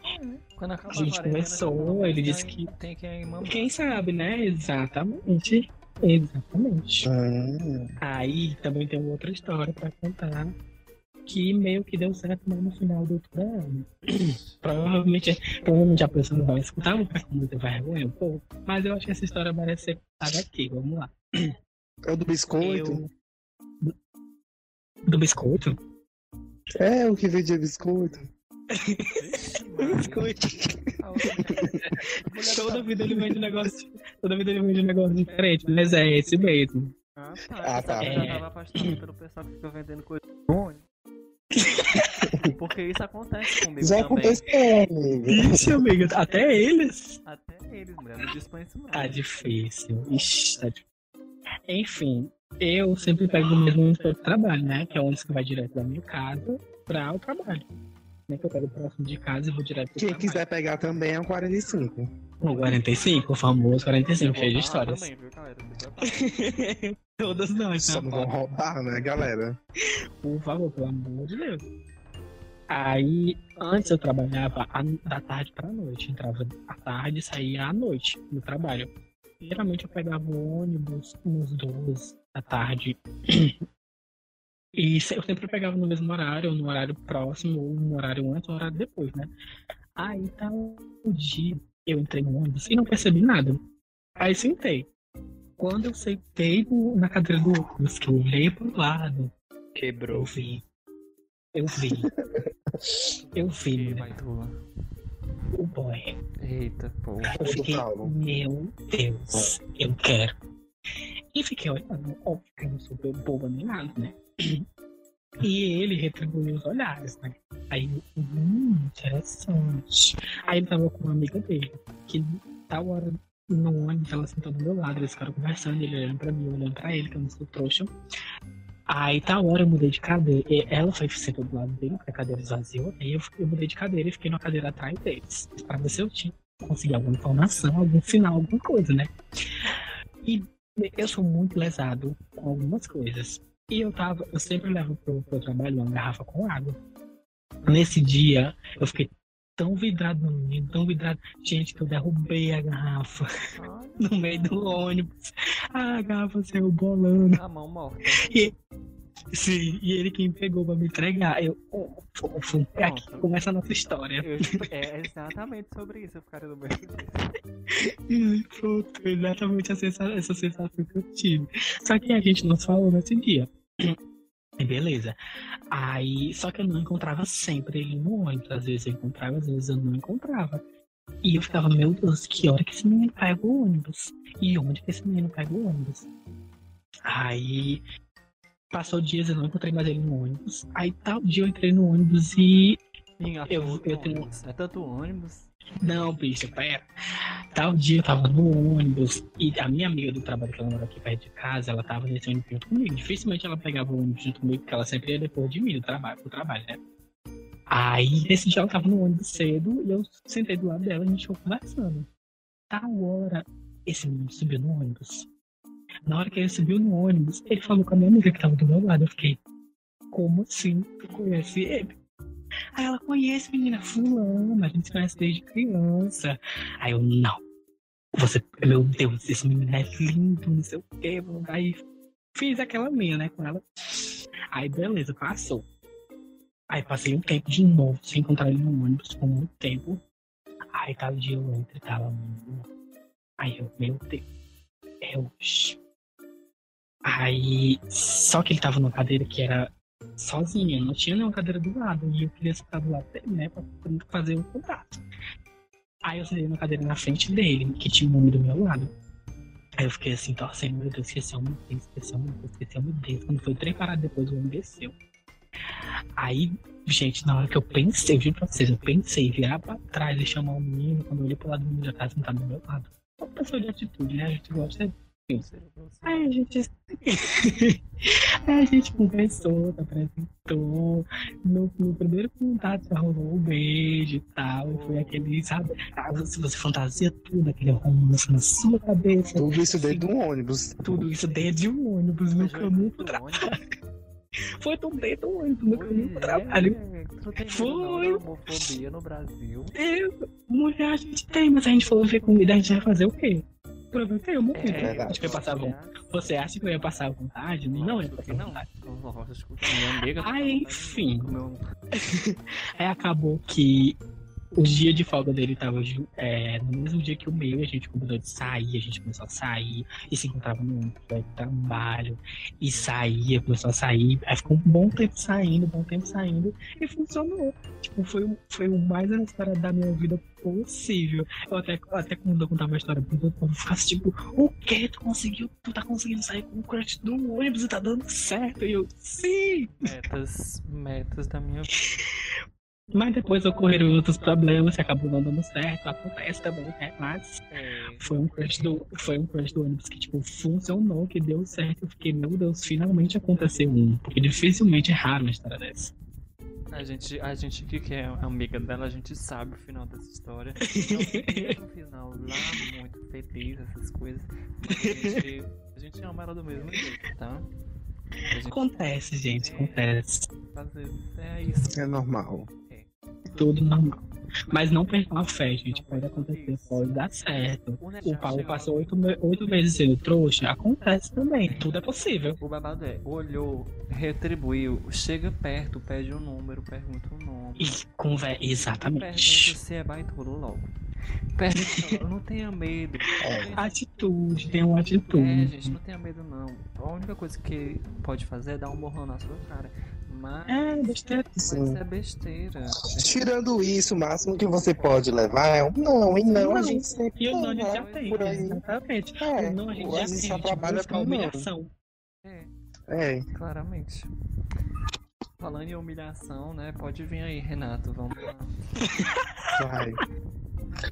Quando acaba A gente a ele disse que- Tem que quem sabe, né? Exatamente. Exatamente. Ah, Aí também tem outra história pra contar. Que meio que deu certo mas no final do ano. provavelmente, provavelmente a pessoa não vai escutar, ficar com muita vergonha um pouco. Mas eu acho que essa história merece ser contada aqui. Vamos lá. é o do biscoito? Eu. Do, biscoito? É, o que vendia biscoito. Biscoito. Toda vida ele vende um negócio. Toda vida ele vende um negócio diferente, mas é esse mesmo. Ah, tá. Ah, tá. É. Já tava apaixonado pelo pessoal que fica vendendo coisa. Porque isso acontece comigo Já também. aconteceu, amigo. Isso, amigo. Até eles. Até eles, mulher. Não isso não. Tá difícil. Ixi, tá difícil. Enfim, eu sempre pego o mesmo ônibus para o trabalho, né? Que é o ônibus que vai direto da minha casa para o trabalho. Né? Que eu pego próximo de casa e vou direto Quem trabalho. quiser pegar também é um 45. O 45, o famoso 45, cheio de histórias. também, viu, galera? Todas nós, Só né? não vão roubar, né, galera? Por favor, pelo amor de Deus. Aí, antes eu trabalhava a- da tarde pra noite. Entrava à tarde e saía à noite do trabalho. Geralmente eu pegava o ônibus uns duas da tarde. E eu sempre pegava no mesmo horário, ou no horário próximo, ou no horário antes, ou no horário depois, né? Aí tá um dia, eu entrei no ônibus e não percebi nada. Aí sentei. Quando eu sentei na cadeira do ônibus, que eu olhei pro lado, eu Quebrou. vi. Eu vi. Eu vi, né? O boy. Eita, porra. Eu fiquei, meu Deus, eu quero. E fiquei olhando, óbvio que eu não sou boba nem nada, né? E ele retribuiu os olhares, né? Aí, eu, hum, interessante. Aí ele tava com uma amiga dele, que tal hora no ônibus, ela sentou do meu lado, eles ficaram conversando, ele olhando pra mim, eu olhando pra ele, que eu não sou trouxa. Aí tal hora eu mudei de cadeira. Ela foi sentou do lado dele, porque a cadeira esvaziou. Aí eu, eu mudei de cadeira e fiquei na cadeira atrás deles. Pra ver se eu tinha conseguir alguma informação, algum sinal, alguma coisa, né? E eu sou muito lesado com algumas coisas. E eu tava, eu sempre levo pro, pro trabalho uma garrafa com água. Nesse dia, eu fiquei tão vidrado no menino, tão vidrado. Gente, que eu derrubei a garrafa Ai, no meio do ônibus. A garrafa saiu bolando. a mão morta. Sim, e ele quem pegou pra me entregar. Eu, oh, oh, oh, é aqui que começa a nossa história. Eu, é exatamente sobre isso, eu ficaria do. Ai, Pronto, exatamente a sensa- essa sensação que eu tive. Só que a gente não falou nesse dia. Beleza. Aí, só que eu não encontrava sempre ele no ônibus. Às vezes eu encontrava, às vezes eu não encontrava. E eu ficava, meu Deus, que hora que esse menino pega o ônibus? E onde que esse menino pega o ônibus? Aí, passou dias, eu não encontrei mais ele no ônibus. Aí, tal dia eu entrei no ônibus e acho Eu- muito eu tenho-. É tanto ônibus. Não, bicho, pera. Tal dia eu tava no ônibus e a minha amiga do trabalho, que ela mora aqui perto de casa, ela tava nesse ônibus junto comigo. Dificilmente ela pegava o ônibus junto comigo, porque ela sempre ia depois de mim do trabalho, pro trabalho, né? Aí, nesse dia ela tava no ônibus cedo e eu sentei do lado dela e a gente ficou conversando. Tal hora, esse menino subiu no ônibus. Na hora que ele subiu no ônibus, ele falou com a minha amiga que tava do meu lado. Eu fiquei, como assim? Tu conhece ele? Aí ela conhece, menina, fulano, a gente se conhece desde criança. Aí eu, não. Você, meu Deus, esse menino é lindo, não sei o quê. Aí fiz aquela minha, né, com ela. Aí beleza, passou. Aí passei um tempo de novo, sem encontrar ele no ônibus por muito tempo. Aí tava dia eu entro e tava. Aí eu, meu Deus, é hoje. Aí, só que ele tava numa cadeira que era sozinha, não tinha nenhuma cadeira do lado. E eu queria sentar do lado dele, né? Pra fazer o contato. Aí eu sentei na cadeira na frente dele, que tinha um homem do meu lado. Aí eu fiquei assim, torcendo, meu Deus, esqueci o meu Deus, esqueci o meu Deus, esqueci o meu Deus. Quando foi três paradas depois, o homem desceu. Aí, gente, na hora que eu pensei, eu juro pra vocês, eu pensei virar pra trás e chamar o menino, quando eu olhei pro lado do menino, já tava sentado do meu lado. uma pessoa de atitude, né? A gente gosta. Aí a gente. Aí a gente conversou, se apresentou. No, no primeiro contato já rolou um beijo e tal. E foi aquele, sabe? ah, Se você fantasia tudo, aquele romance na sua cabeça. Tudo isso dentro de um ônibus. Tudo isso dentro de um ônibus no caminho pro trabalho. Foi tão dentro do ônibus no caminho pro trabalho. Foi. Foi. homofobia no Brasil. Eu, mulher a gente tem, mas a gente for ver comida, a gente vai fazer o quê? Provavelmente eu morri. verdade. a gente vai passar bom. Você acha que eu ia passar vontade? Não ia Lógico que passar não. vontade. Lógico que minha amiga. Ah, enfim. Aí acabou que o dia de folga dele tava é, no mesmo dia que o meu, a gente combinou de sair, a gente começou a sair, e se encontrava no trabalho, e saía, começou a sair, aí ficou um bom tempo saindo, um bom tempo saindo, e funcionou. Tipo, foi, foi o mais inesperado da minha vida possível. Eu até, até quando eu contava a história pro outro povo, ficasse tipo, o que? Tu conseguiu? Tu tá conseguindo sair com o crush do ônibus e tá dando certo? E eu, sim! Metas, metas da minha vida. Mas depois ocorreram outros problemas e acabou não dando certo. Acontece também, né? Mas É, foi um crush do, foi um crush do ônibus que, tipo, funcionou, que deu certo. Eu fiquei, meu Deus, finalmente aconteceu um. Porque dificilmente é raro uma história dessa. a gente, a gente que é amiga dela, a gente sabe o final dessa história. Tem um final lá muito feliz, essas coisas. A gente, a gente ama ela do mesmo jeito, tá? Gente Acontece, gente, acontece. às vezes é isso. É normal. Tudo normal. Mas não percam a fé, gente. Pode acontecer, pode dar certo. O Paulo passou oito, oito meses sendo trouxa. Acontece também. Tudo é possível. O babado é, olhou, retribuiu, chega perto, pede o número, pergunta o nome. E conver... Pergunta Exatamente. se é baitolo logo. Pergunta, não tenha medo. Atitude, tem uma É, atitude. gente, não tenha medo não. A única coisa que pode fazer é dar um borrão na sua cara. Mas, É, besteira. mas Sim. isso é besteira. Tirando isso, o máximo que você pode levar é um não, e não, a Não. gente sempre E o não a gente tem, já tem. Por aí. Exatamente. É, o não a gente a já gente tem. só a gente trabalha com a não. humilhação. É, É, claramente. Falando em humilhação, né? Pode vir aí, Renato. Vamos lá. vai.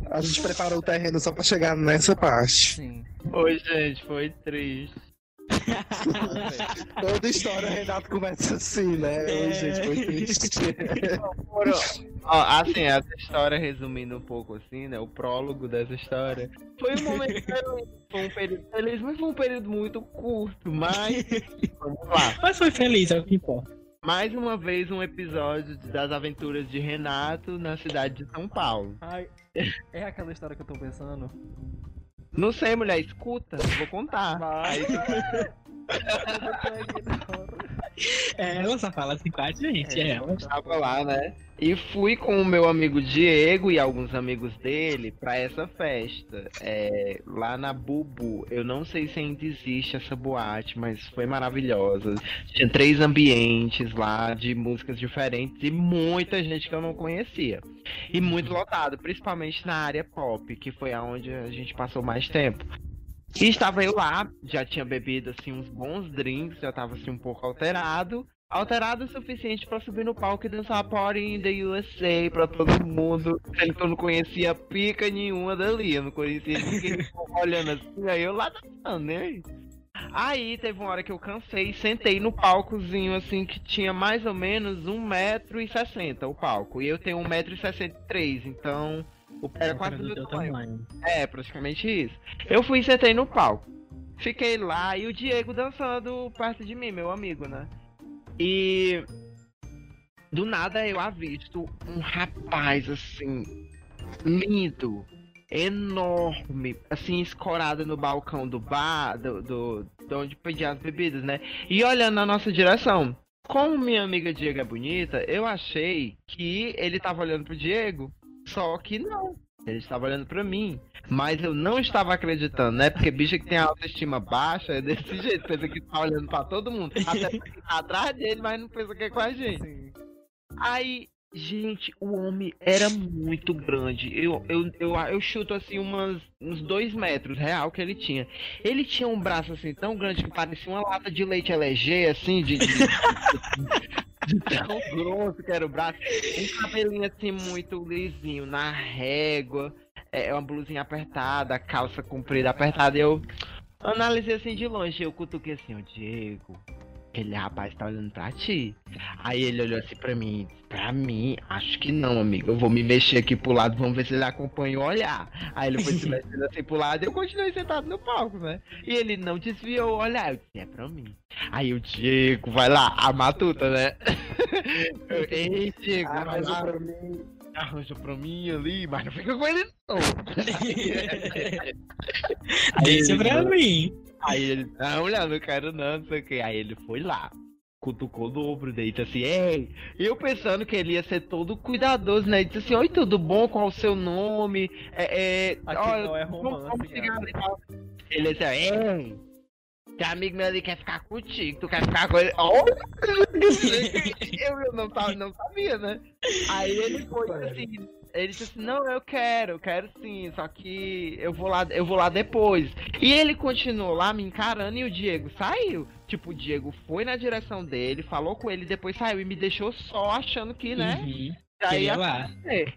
A gente preparou o terreno só pra chegar nessa parte. Sim. Oi, gente, foi triste. Toda história, o Renato começa assim, né? Oi, gente, foi triste. Ó, assim, essa história, resumindo um pouco assim, né? O prólogo dessa história. Foi um momento feliz, foi um período feliz, mas foi um período muito curto. Mas. Vamos lá. Mas foi feliz, é o que importa. Mais uma vez um episódio das aventuras de Renato na cidade de São Paulo. Ai, é aquela história que eu tô pensando? Não sei, mulher, escuta, eu vou contar. Vai. É, ela só fala assim com a gente, é ela. Tava lá, né? E fui com o meu amigo Diego e alguns amigos dele pra essa festa. É, lá na Bubu. Eu não sei se ainda existe essa boate, mas foi maravilhosa. Tinha três ambientes lá de músicas diferentes e muita gente que eu não conhecia. E muito lotado, principalmente na área pop, que foi aonde a gente passou mais tempo. E estava eu lá, já tinha bebido assim uns bons drinks, já tava assim um pouco alterado. Alterado o suficiente pra subir no palco e dançar Party in the USA pra todo mundo. Sendo que eu não conhecia pica nenhuma dali. Eu não conhecia ninguém olhando assim. Aí eu lá dançando, né? Aí teve uma hora que eu cansei e sentei no palcozinho assim que tinha mais ou menos 1,60m o palco. E eu tenho 1,63m, então o- era quase do meu tamanho. É, praticamente isso. Eu fui e sentei no palco. Fiquei lá e o Diego dançando perto de mim, meu amigo, né? E do nada eu avisto um rapaz assim, lindo, enorme, assim, escorado no balcão do bar, do, do, de onde pedia as bebidas, né? E olhando na nossa direção. Como minha amiga Diego é bonita, eu achei que ele tava olhando pro Diego, só que não. Ele estava olhando pra mim. Mas eu não estava acreditando, né? Porque bicho que tem a autoestima baixa é desse jeito. Pensa que tá olhando pra todo mundo. Até porque tá atrás dele, mas não pensa que é com a gente. Sim. Aí, gente, o homem era muito grande. Eu, eu, eu, eu chuto assim umas, uns dois metros real que ele tinha. Ele tinha um braço assim tão grande que parecia uma lata de leite LG, assim, de. de... tão grosso que era o braço. Um cabelinho assim muito lisinho, na régua. é uma blusinha apertada, calça comprida apertada. Eu analisei assim de longe. Eu cutuquei assim, o Diego. Aquele rapaz tá olhando pra ti. Aí ele olhou assim pra mim. Pra mim, acho que não, amigo. Eu vou me mexer aqui pro lado, vamos ver se ele acompanha o olhar. Aí ele foi se mexendo assim pro lado e eu continuei sentado no palco, né? E ele não desviou o olhar. Eu disse, é pra mim. Aí o Diego, vai lá, a matuta, né? Ei, Diego, vai Arranja lá, pra mim. arranja pra mim ali, mas não fica com ele não. Deixa pra mim. Aí ele, não, mulher, não quero não, não sei o que. Aí ele foi lá, cutucou o dobro, daí disse assim, ei, eu pensando que ele ia ser todo cuidadoso, né? Ele disse assim, oi, tudo bom? Qual o seu nome? É, é, Aqui olha, não é vamos- romance, vamos ali, tal. Ele disse, ei, tem amigo meu ali que quer ficar contigo, tu quer ficar com ele. Oh! eu, eu não, tava, não sabia, né? Aí ele foi assim. Ele disse assim, não, eu quero, eu quero sim, só que eu vou lá, eu vou lá depois. E ele continuou lá me encarando e o Diego saiu. Tipo, o Diego foi na direção dele, falou com ele, depois saiu e me deixou só achando que, né? Uhum. Queria ia lá. acontecer.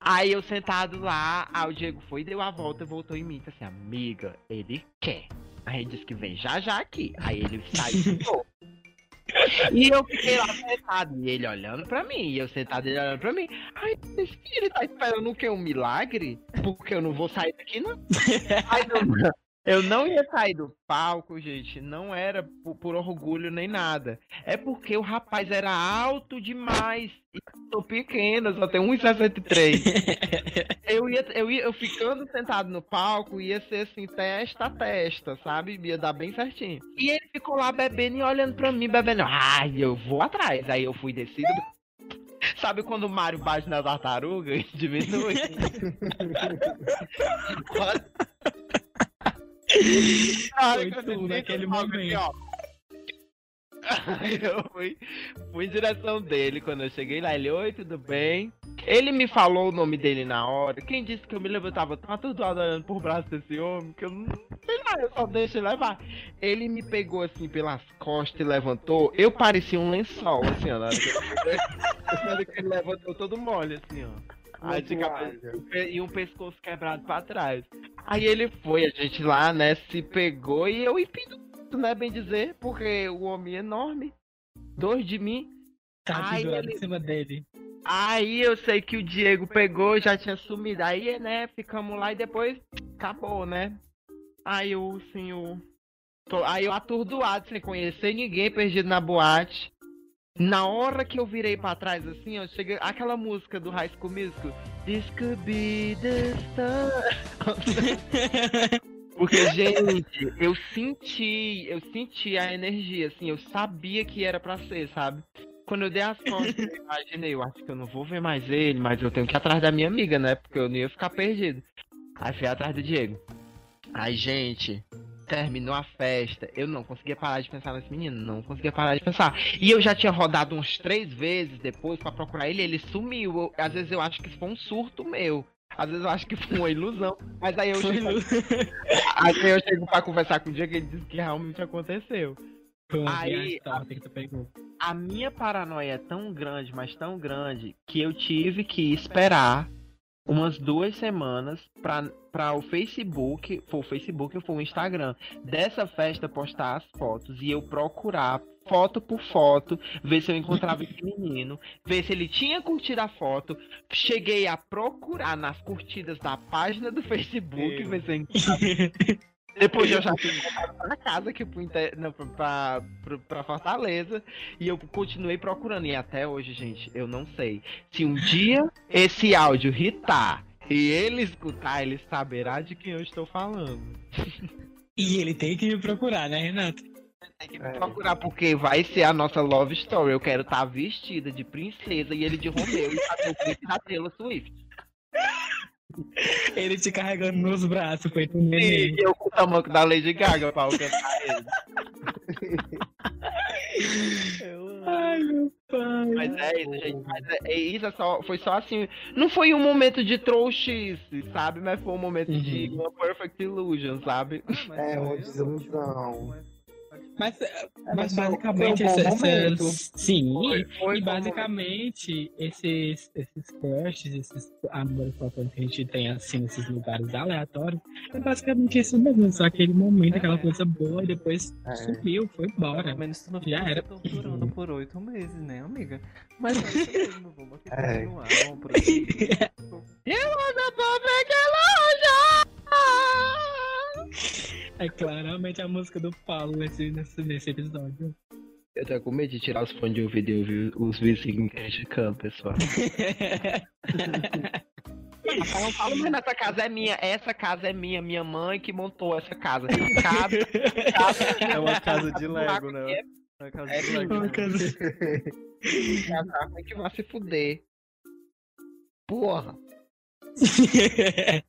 Aí eu sentado lá, aí o Diego foi, deu a volta, voltou em mim, disse assim, amiga, ele quer. Aí ele disse que vem já já aqui. Aí ele saiu de novo. E eu fiquei lá sentado, e ele olhando pra mim, e eu sentado ele olhando pra mim. Ai, esse ele tá esperando o quê? Um milagre? Porque eu não vou sair daqui, não. Aí eu, eu não ia sair do palco, gente. Não era por, por orgulho nem nada. É porque o rapaz era alto demais. E eu tô pequeno, só tenho 1,63. eu, ia, eu ia, eu ficando sentado no palco, ia ser assim, testa a testa, sabe? Ia dar bem certinho. E ele ficou lá bebendo e olhando pra mim, bebendo. Ai, eu vou atrás. Aí eu fui descido. Sabe quando o Mario bate na tartaruga e diminui? Hora Foi tudo naquele momento. assim, ó. Aí eu fui, fui em direção dele quando eu cheguei lá. Ele, oi, tudo bem? Ele me falou o nome dele na hora. Quem disse que eu me lembro? Eu tava tão atordoado olhando por braço desse homem que eu não sei lá, eu só deixo ele levar. Ele me pegou assim pelas costas e levantou. Eu parecia um lençol, assim, ó. Na hora que ele levantou todo mole, assim, ó. Aí de cabeça, e um pescoço quebrado pra trás. Aí ele foi, a gente lá, né, se pegou e eu impido, né, bem dizer, porque o homem é enorme, dois de mim. Tá pendurado ele- em cima dele. Aí eu sei que o Diego pegou, já tinha sumido. Aí, né, ficamos lá e depois acabou, né? Aí o. tô- Aí eu atordoado, sem conhecer ninguém, perdido na boate. Na hora que eu virei pra trás, assim, ó, cheguei. Aquela música do High School Musical. This could be the start. Porque, gente, eu senti, eu senti a energia, assim, eu sabia que era pra ser, sabe? Quando eu dei as costas, eu imaginei, eu acho que eu não vou ver mais ele, mas eu tenho que ir atrás da minha amiga, né? Porque eu não ia ficar perdido. Aí fui atrás do Diego. Aí, gente, terminou a festa. Eu não conseguia parar de pensar nesse menino, não conseguia parar de pensar. E eu já tinha rodado uns três vezes depois pra procurar ele, ele sumiu. Eu- às vezes eu acho que foi um surto meu. Às vezes eu acho que foi uma ilusão. Mas aí eu chego, aí eu chego pra conversar com o Diego e ele diz que realmente aconteceu. Uma Aí, pegou. A minha paranoia é tão grande, mas tão grande, que eu tive que esperar umas duas semanas pra, pra o Facebook, foi o Facebook ou foi o Instagram, dessa festa postar as fotos e eu procurar foto por foto, ver se eu encontrava esse menino, ver se ele tinha curtido a foto. Cheguei a procurar nas curtidas da página do Facebook, Meu. ver se eu encontrava depois eu já fui pra casa aqui pro inter... não, pra, pra, pra Fortaleza. E eu continuei procurando. E até hoje, gente, eu não sei. Se um dia esse áudio hitar e ele escutar, ele saberá de quem eu estou falando. E ele tem que me procurar, né, Renato? Tem que me procurar, porque vai ser a nossa love story. Eu quero estar vestida de princesa e ele de Romeu e fazer o clipe da Taylor Swift. Ele te carregando nos braços, feito um E neném. eu com o tamanho da Lady Gaga pra alcançar ele. Ai, meu pai. Mas é isso, gente. Mas é, é isso, é só, foi só assim. Não foi um momento de trouxice, sabe? Mas foi um momento de Uhum. uma perfect illusion, sabe? Ah, mas É, uma desilusão. Mas, mas mas basicamente, foi um bom essa- sim, Foi- foi e bom basicamente esses, esses crushes, esses amores platônicos que a gente tem assim nesses lugares aleatórios, é basicamente isso mesmo, só aquele momento, aquela É. coisa boa e depois É. sumiu, foi embora. Pelo menos tu não Já era. torturando por oito meses, né, amiga? Mas é vamos É. continuar. Vamos prosseguir. É claramente a música do Paulo nesse, nesse, nesse episódio. Eu tô com medo de tirar os fones de ouvido e ouvir os vizinhos criticando, pessoal. Eu não falo, mas essa casa é minha, essa casa é minha, minha mãe que montou essa casa. Casa, casa É uma casa de Lego, É, né? É uma casa É de Lego. Uma né? casa- que vai se fuder. Porra.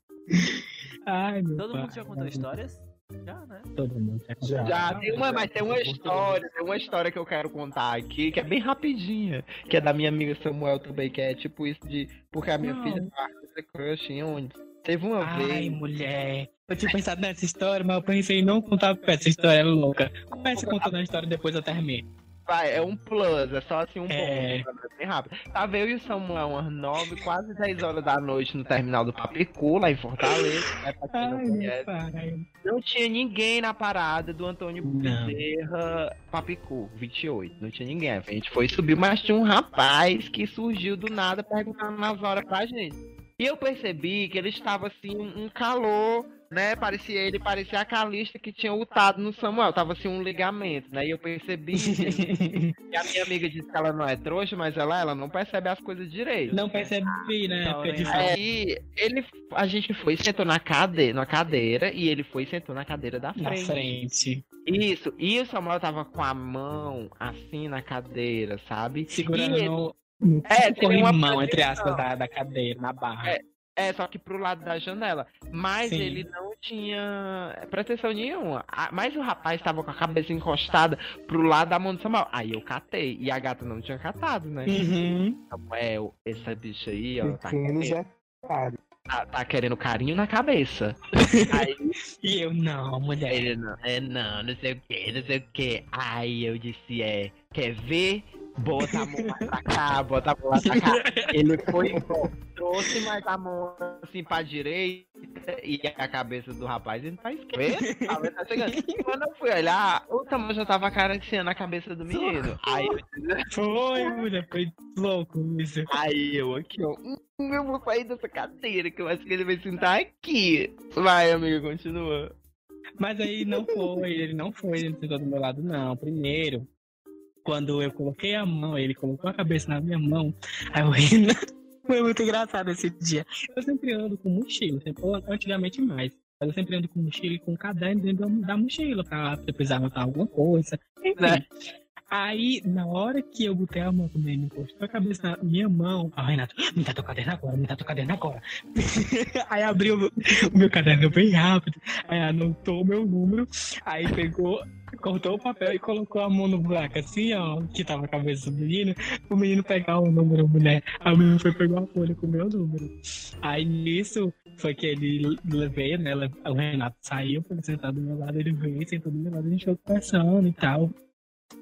Ai, meu Todo mundo pai. já contou histórias? Já, né? Todo mundo já. Já. Tem uma, mas tem uma história, tem uma história que eu quero contar aqui, que é bem rapidinha, que é da minha amiga Samuel também, que é tipo isso de. Porque a minha Não. filha tá crush em onde? Teve uma Ai, vez. mulher. Eu tinha pensado nessa história, mas eu pensei em não contar porque essa história é louca. Começa contando a história depois eu termino. Vai, é um plus, é só assim um É. ponto, é bem rápido. Tava eu e o Samuel umas 9, quase 10 horas da noite no terminal do Papicu, lá em Fortaleza, né, pra quem não Ai, conhece. Não tinha ninguém na parada do Antônio Não. Bezerra Papicu, 28. Não tinha ninguém. A gente foi subir, mas tinha um rapaz que surgiu do nada perguntando nas horas pra gente. E eu percebi que ele estava assim, um calor, né? Parecia ele, parecia a Calista que tinha ultado no Samuel. Tava assim um ligamento, né? E eu percebi. gente, E a minha amiga disse que ela não é trouxa, mas ela, ela não percebe as coisas direito. Não percebi, né? Difícil. Aí ele, a gente foi, sentou na cadeira, na cadeira e ele foi e sentou na cadeira da Na frente. frente. Isso, e o Samuel tava com a mão assim na cadeira, sabe? Segurando E ele- no, É, tem uma corrimão, entre aspas, da, da cadeira, na barra. É. É, só que pro lado da janela. Mas Sim. ele não tinha proteção nenhuma. Mas o rapaz tava com a cabeça encostada pro lado da mão do Samuel. Aí eu catei. E a gata não tinha catado, né? Uhum. Samuel, essa bicha aí, ó, tá querendo, detalhes. tá, tá querendo carinho na cabeça. Aí E eu, não, mulher. Ele não, é não, não sei o que, não sei o que. Aí eu disse, é, quer ver? Bota a mão pra cá, bota a mão pra cá. Ele foi, trouxe mais a mão assim pra direita e a cabeça do rapaz indo pra esquerda. Tá chegando. Quando eu fui olhar, o tamanho já tava acariciando a cabeça do menino. Aí Foi, mulher, foi louco isso. aí eu aqui, ó. "Hum, Eu vou sair dessa cadeira que eu acho que ele vai sentar aqui. Vai, amiga, continua. Mas aí não foi, ele não foi, ele sentou do meu lado, não. Primeiro, quando eu coloquei a mão, ele colocou a cabeça na minha mão, aí eu ri. Foi muito engraçado esse dia. Eu sempre ando com mochila, sempre, antigamente mais. Mas eu sempre ando com mochila e com caderno dentro da- mochila, pra precisar anotar alguma coisa. Enfim. Né? Aí, na hora que eu botei a mão também, ele encostou a cabeça na minha mão. Ah, Renato, me dá teu caderno agora, me dá teu caderno agora. aí abriu o meu- caderno bem rápido. Aí anotou o meu número. Aí pegou, cortou o papel e colocou a mão no buraco assim, ó, que tava a cabeça do menino. O menino pegar o número, mulher. Aí o menino foi pegar a folha com o meu número. Aí nisso foi que ele veio, né? O Renato saiu, foi sentar do meu lado, ele veio, sentou do meu lado, a gente foi conversando e tal.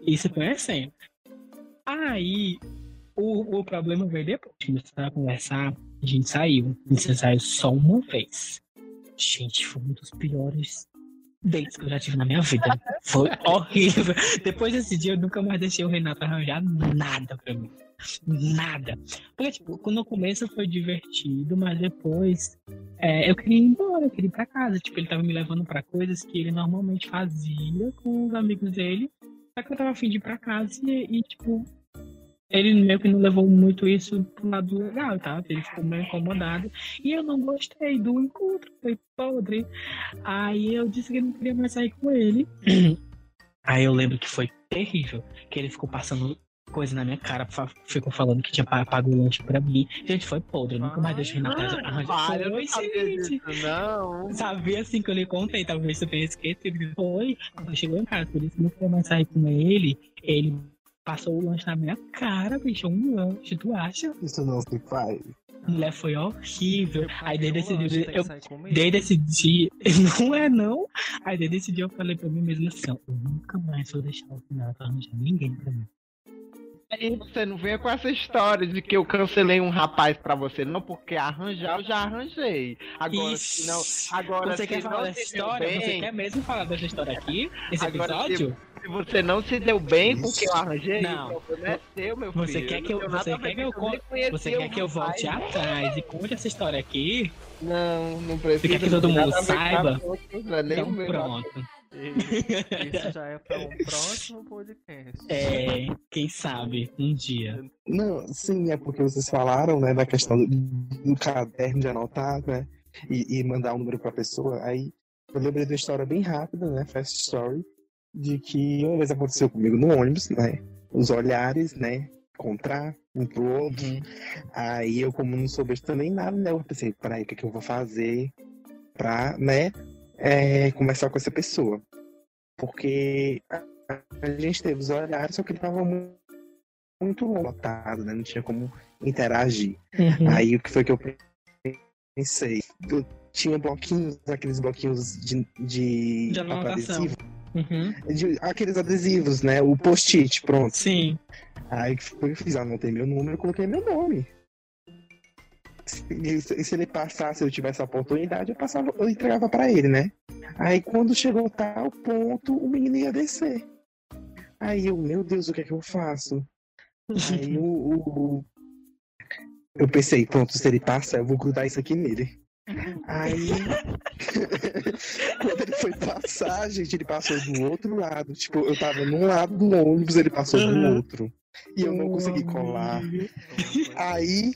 E se conhecendo. Aí o, o problema veio depois. Começou a conversar, a gente saiu. A gente saiu só uma vez. Gente, foi um dos piores dates que eu já tive na minha vida. Foi horrível. Depois desse dia, eu nunca mais deixei o Renato arranjar nada pra mim. Nada. Porque, tipo, no começo foi divertido, mas depois é, eu queria ir embora, eu queria ir pra casa. Tipo, ele tava me levando pra coisas que ele normalmente fazia com os amigos dele. Só que eu tava afim de ir pra casa e, e, tipo, ele meio que não levou muito isso pro lado legal, tá? Ele ficou meio incomodado. E eu não gostei do encontro, foi podre. Aí eu disse que não queria mais sair com ele. Aí eu lembro que foi terrível, que ele ficou passando coisa na minha cara, ficou falando que tinha pa- pago o lanche pra mim. Gente, foi podre, eu nunca mais deixei Renato arranjar. Para, eu Foi, não sabia disso, não. Sabia assim que eu lhe contei, talvez você tenha esquecido. Foi, quando chegou em casa, por isso que eu não queria mais sair com ele. Ele passou o lanche na minha cara, bicho, um lanche, tu acha? Isso não se faz. mulher foi horrível. Aí desde esse lanche, dia, tem eu, esse dia, não é não. Aí desde esse dia eu falei pra mim mesmo assim, eu nunca mais vou deixar o final pra arranjar ninguém pra mim. Aí você não venha com essa história de que eu cancelei um rapaz pra você, não, porque arranjar eu já arranjei. Agora, se não. Agora, Você se quer falar dessa se história? Você bem, quer mesmo falar dessa história aqui? Esse episódio? se você não se deu bem com o que eu arranjei, Não. o problema é seu, meu filho. Você quer que eu- você quer que eu isso, Você quer que eu volte rapaz. atrás e conte essa história aqui? Não, não precisa. Você quer que todo mundo saiba? Então meu. pronto. Isso já é pra um próximo podcast. É, quem sabe, um dia. Não, sim, é porque vocês falaram, né, da questão do, do caderno de anotar, né, e, e mandar um número pra pessoa. Aí eu lembrei de uma história bem rápida, né, fast story, de que uma vez aconteceu comigo no ônibus, né, os olhares, né, encontrar um pro outro. Aí eu, como não sou besta nem nada, né, eu pensei, peraí, o que, é que eu vou fazer pra, né, é, conversar com essa pessoa. Porque a, a gente teve os olhares, só que ele tava mu- muito lotado, né? Não tinha como interagir. Uhum. Aí o que foi que eu pensei? Eu tinha bloquinhos, aqueles bloquinhos de, de, De adesivo. Uhum. de- aqueles adesivos, né? O post-it, pronto. Sim. Aí o que foi que eu fiz? Anotei meu número e coloquei meu nome. E se, se ele passasse, se eu tivesse a oportunidade, eu passava, eu entregava pra ele, né? Aí quando chegou tal ponto, o menino ia descer. Aí eu, meu Deus, o que é que eu faço? Aí o, o- eu pensei, pronto, se ele passa, eu vou grudar isso aqui nele. Aí quando ele foi passar, gente, ele passou do outro lado. Tipo, eu tava num lado do ônibus, ele passou do Aham. outro. E eu não consegui colar. Aí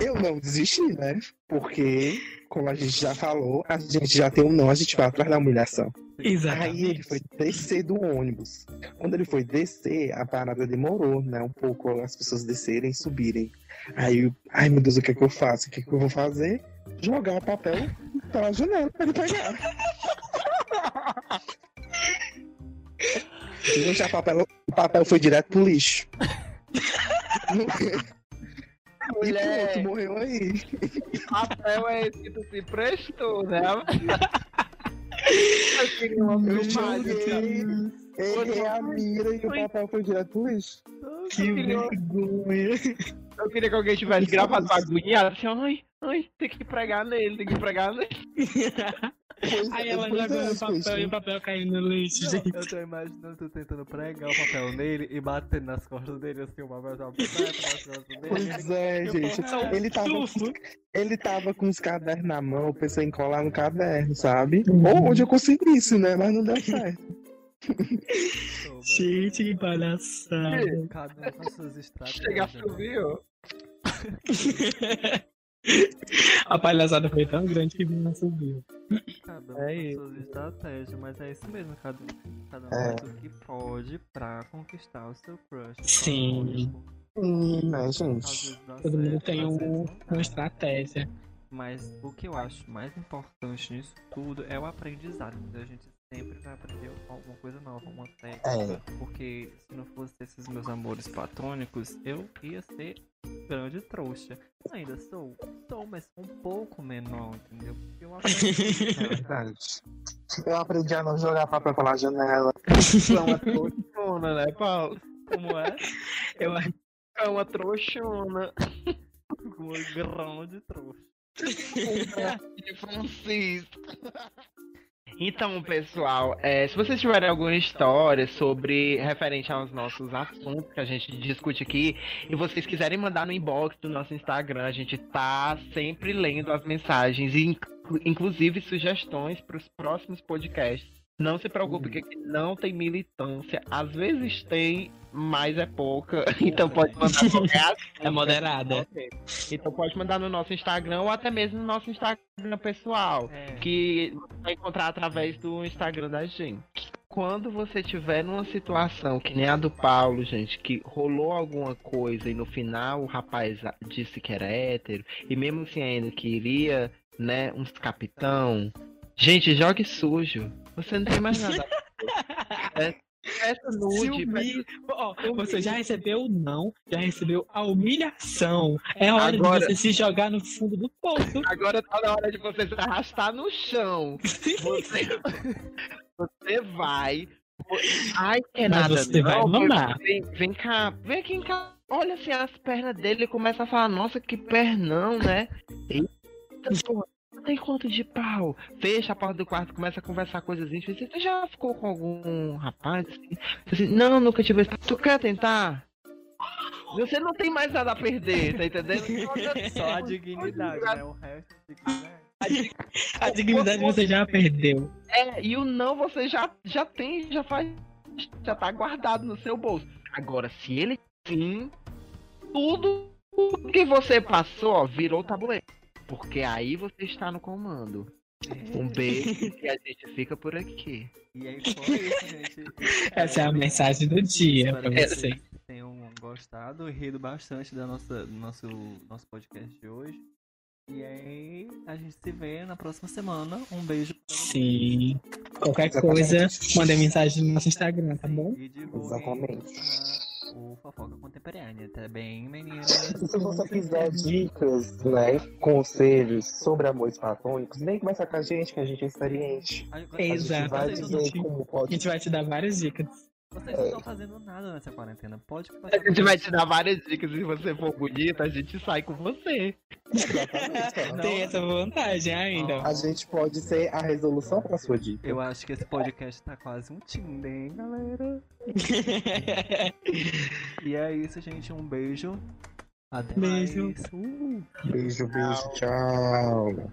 eu não desisti, né? Porque, como a gente já falou, a gente já tem um não, a gente vai atrás da humilhação. Aí Exatamente. ele foi descer do ônibus. Quando ele foi descer, a parada demorou, né? Um pouco as pessoas descerem e subirem. Aí, eu, ai meu Deus, o que é que eu faço? O que é que eu vou fazer? Jogar o papel pela janela pra ele pegar. A papel, o papel foi direto pro lixo. E Mulher. pronto, morreu aí. Papel é esse que tu se prestou, né? Eu queria uma filmagem. errei a mira e o papel foi direto pro lixo. Que vergonha. Eu queria que alguém tivesse gravado agoniado assim, ai, ai, tem que pregar nele, tem que pregar nele. Pois Aí é, ela jogando é, o papel gente. e o papel caindo no lixo, Não, gente. eu tô imaginando tu tentando pregar o papel nele e batendo nas costas dele assim, o papel já nas costas dele. Pois é, gente. Ele tava, com, ele tava com os cadernos na mão, eu pensei em colar no caderno, sabe? Ou onde eu consegui isso, né? Mas não deu certo. Gente, que palhaçada. Cada um com suas estratégias. Chega a né? A palhaçada foi tão grande que não subiu. Cada um É com isso. suas estratégias, mas é isso mesmo, cada, um- cada um É. faz o que pode pra conquistar o seu crush. Sim. Hum, né, Às gente? Todo mundo tem um- uma estratégia. Mas o que eu acho mais importante nisso tudo é o aprendizado. entendeu? A gente sempre vai aprender alguma coisa nova, uma técnica. Porque se não fosse esses meus amores platônicos, eu ia ser grande trouxa. Ainda sou, sou, mas um pouco menor, entendeu? Porque eu aprendi. É verdade. Eu aprendi a não jogar papel pela janela. É uma trouxona, né, Paulo? Como é? Eu É uma trouxona. Uma grande trouxa. de Francisco. Então, pessoal, é, se vocês tiverem alguma história sobre referente aos nossos assuntos que a gente discute aqui e vocês quiserem mandar no inbox do nosso Instagram, a gente tá sempre lendo as mensagens inclu- inclusive sugestões para os próximos podcasts. Não se preocupe que aqui não tem militância. Às vezes tem, mas é pouca. Então pode mandar qualquer é moderada. Então pode mandar no nosso Instagram ou até mesmo no nosso Instagram pessoal, É. que você vai encontrar através do Instagram da gente. Quando você tiver numa situação que nem a do Paulo, gente, que rolou alguma coisa e no final o rapaz disse que era hétero, e mesmo assim ainda queria, né, uns capitão, gente, jogue sujo. Você não tem mais nada. É, Se nude. você já recebeu o não, já recebeu a humilhação. É hora Agora- de você se jogar no fundo do poço. Agora tá na hora de você se arrastar no chão. Você, você vai. Ai, que Mas nada. você vai não, mamar. Vem, vem cá, vem aqui em casa. Olha assim as pernas dele e começa a falar, nossa, que pernão, né? Eita, porra, tem quanto de pau. Fecha a porta do quarto, começa a conversar coisas íntimas. Você já ficou com algum rapaz? Assim? Assim, não, nunca tive. Tu quer tentar? Você não tem mais nada a perder, tá entendendo? Só a dignidade, né? O resto né? A dignidade você já perdeu. É, e o não você já, já tem, já faz. Já tá guardado no seu bolso. Agora, se ele sim, tudo que você passou, ó, virou tabuleiro. Porque aí você está no comando. Um beijo e a gente fica por aqui. E aí foi isso, gente. Essa é a mensagem do dia Espero pra que você. vocês tenham gostado e rido bastante da nossa, do nosso, nosso podcast de hoje. E aí, a gente se vê na próxima semana. Um beijo. Sim. Qualquer coisa, manda mensagem no nosso Instagram, tá bom? Exatamente. A- o Fofoca Contemporânea, tá bem, meninas? Se você quiser dicas, né, conselhos sobre amores platônicos, vem conversar com a gente, que a gente é experiente. A- A gente vai Exatamente. dizer como A pode gente vai te dar várias dicas. Vocês não estão fazendo nada nessa quarentena. Pode A gente vai te dar várias dicas. Se você for bonita, a gente sai com você. Exatamente. Tem essa vantagem ainda. A gente pode ser a resolução para sua dica. Eu acho que esse podcast tá quase um Tinder, hein, galera? E é isso, gente. Um beijo. Até Beijo. mais. Uh. Beijo, beijo, tchau.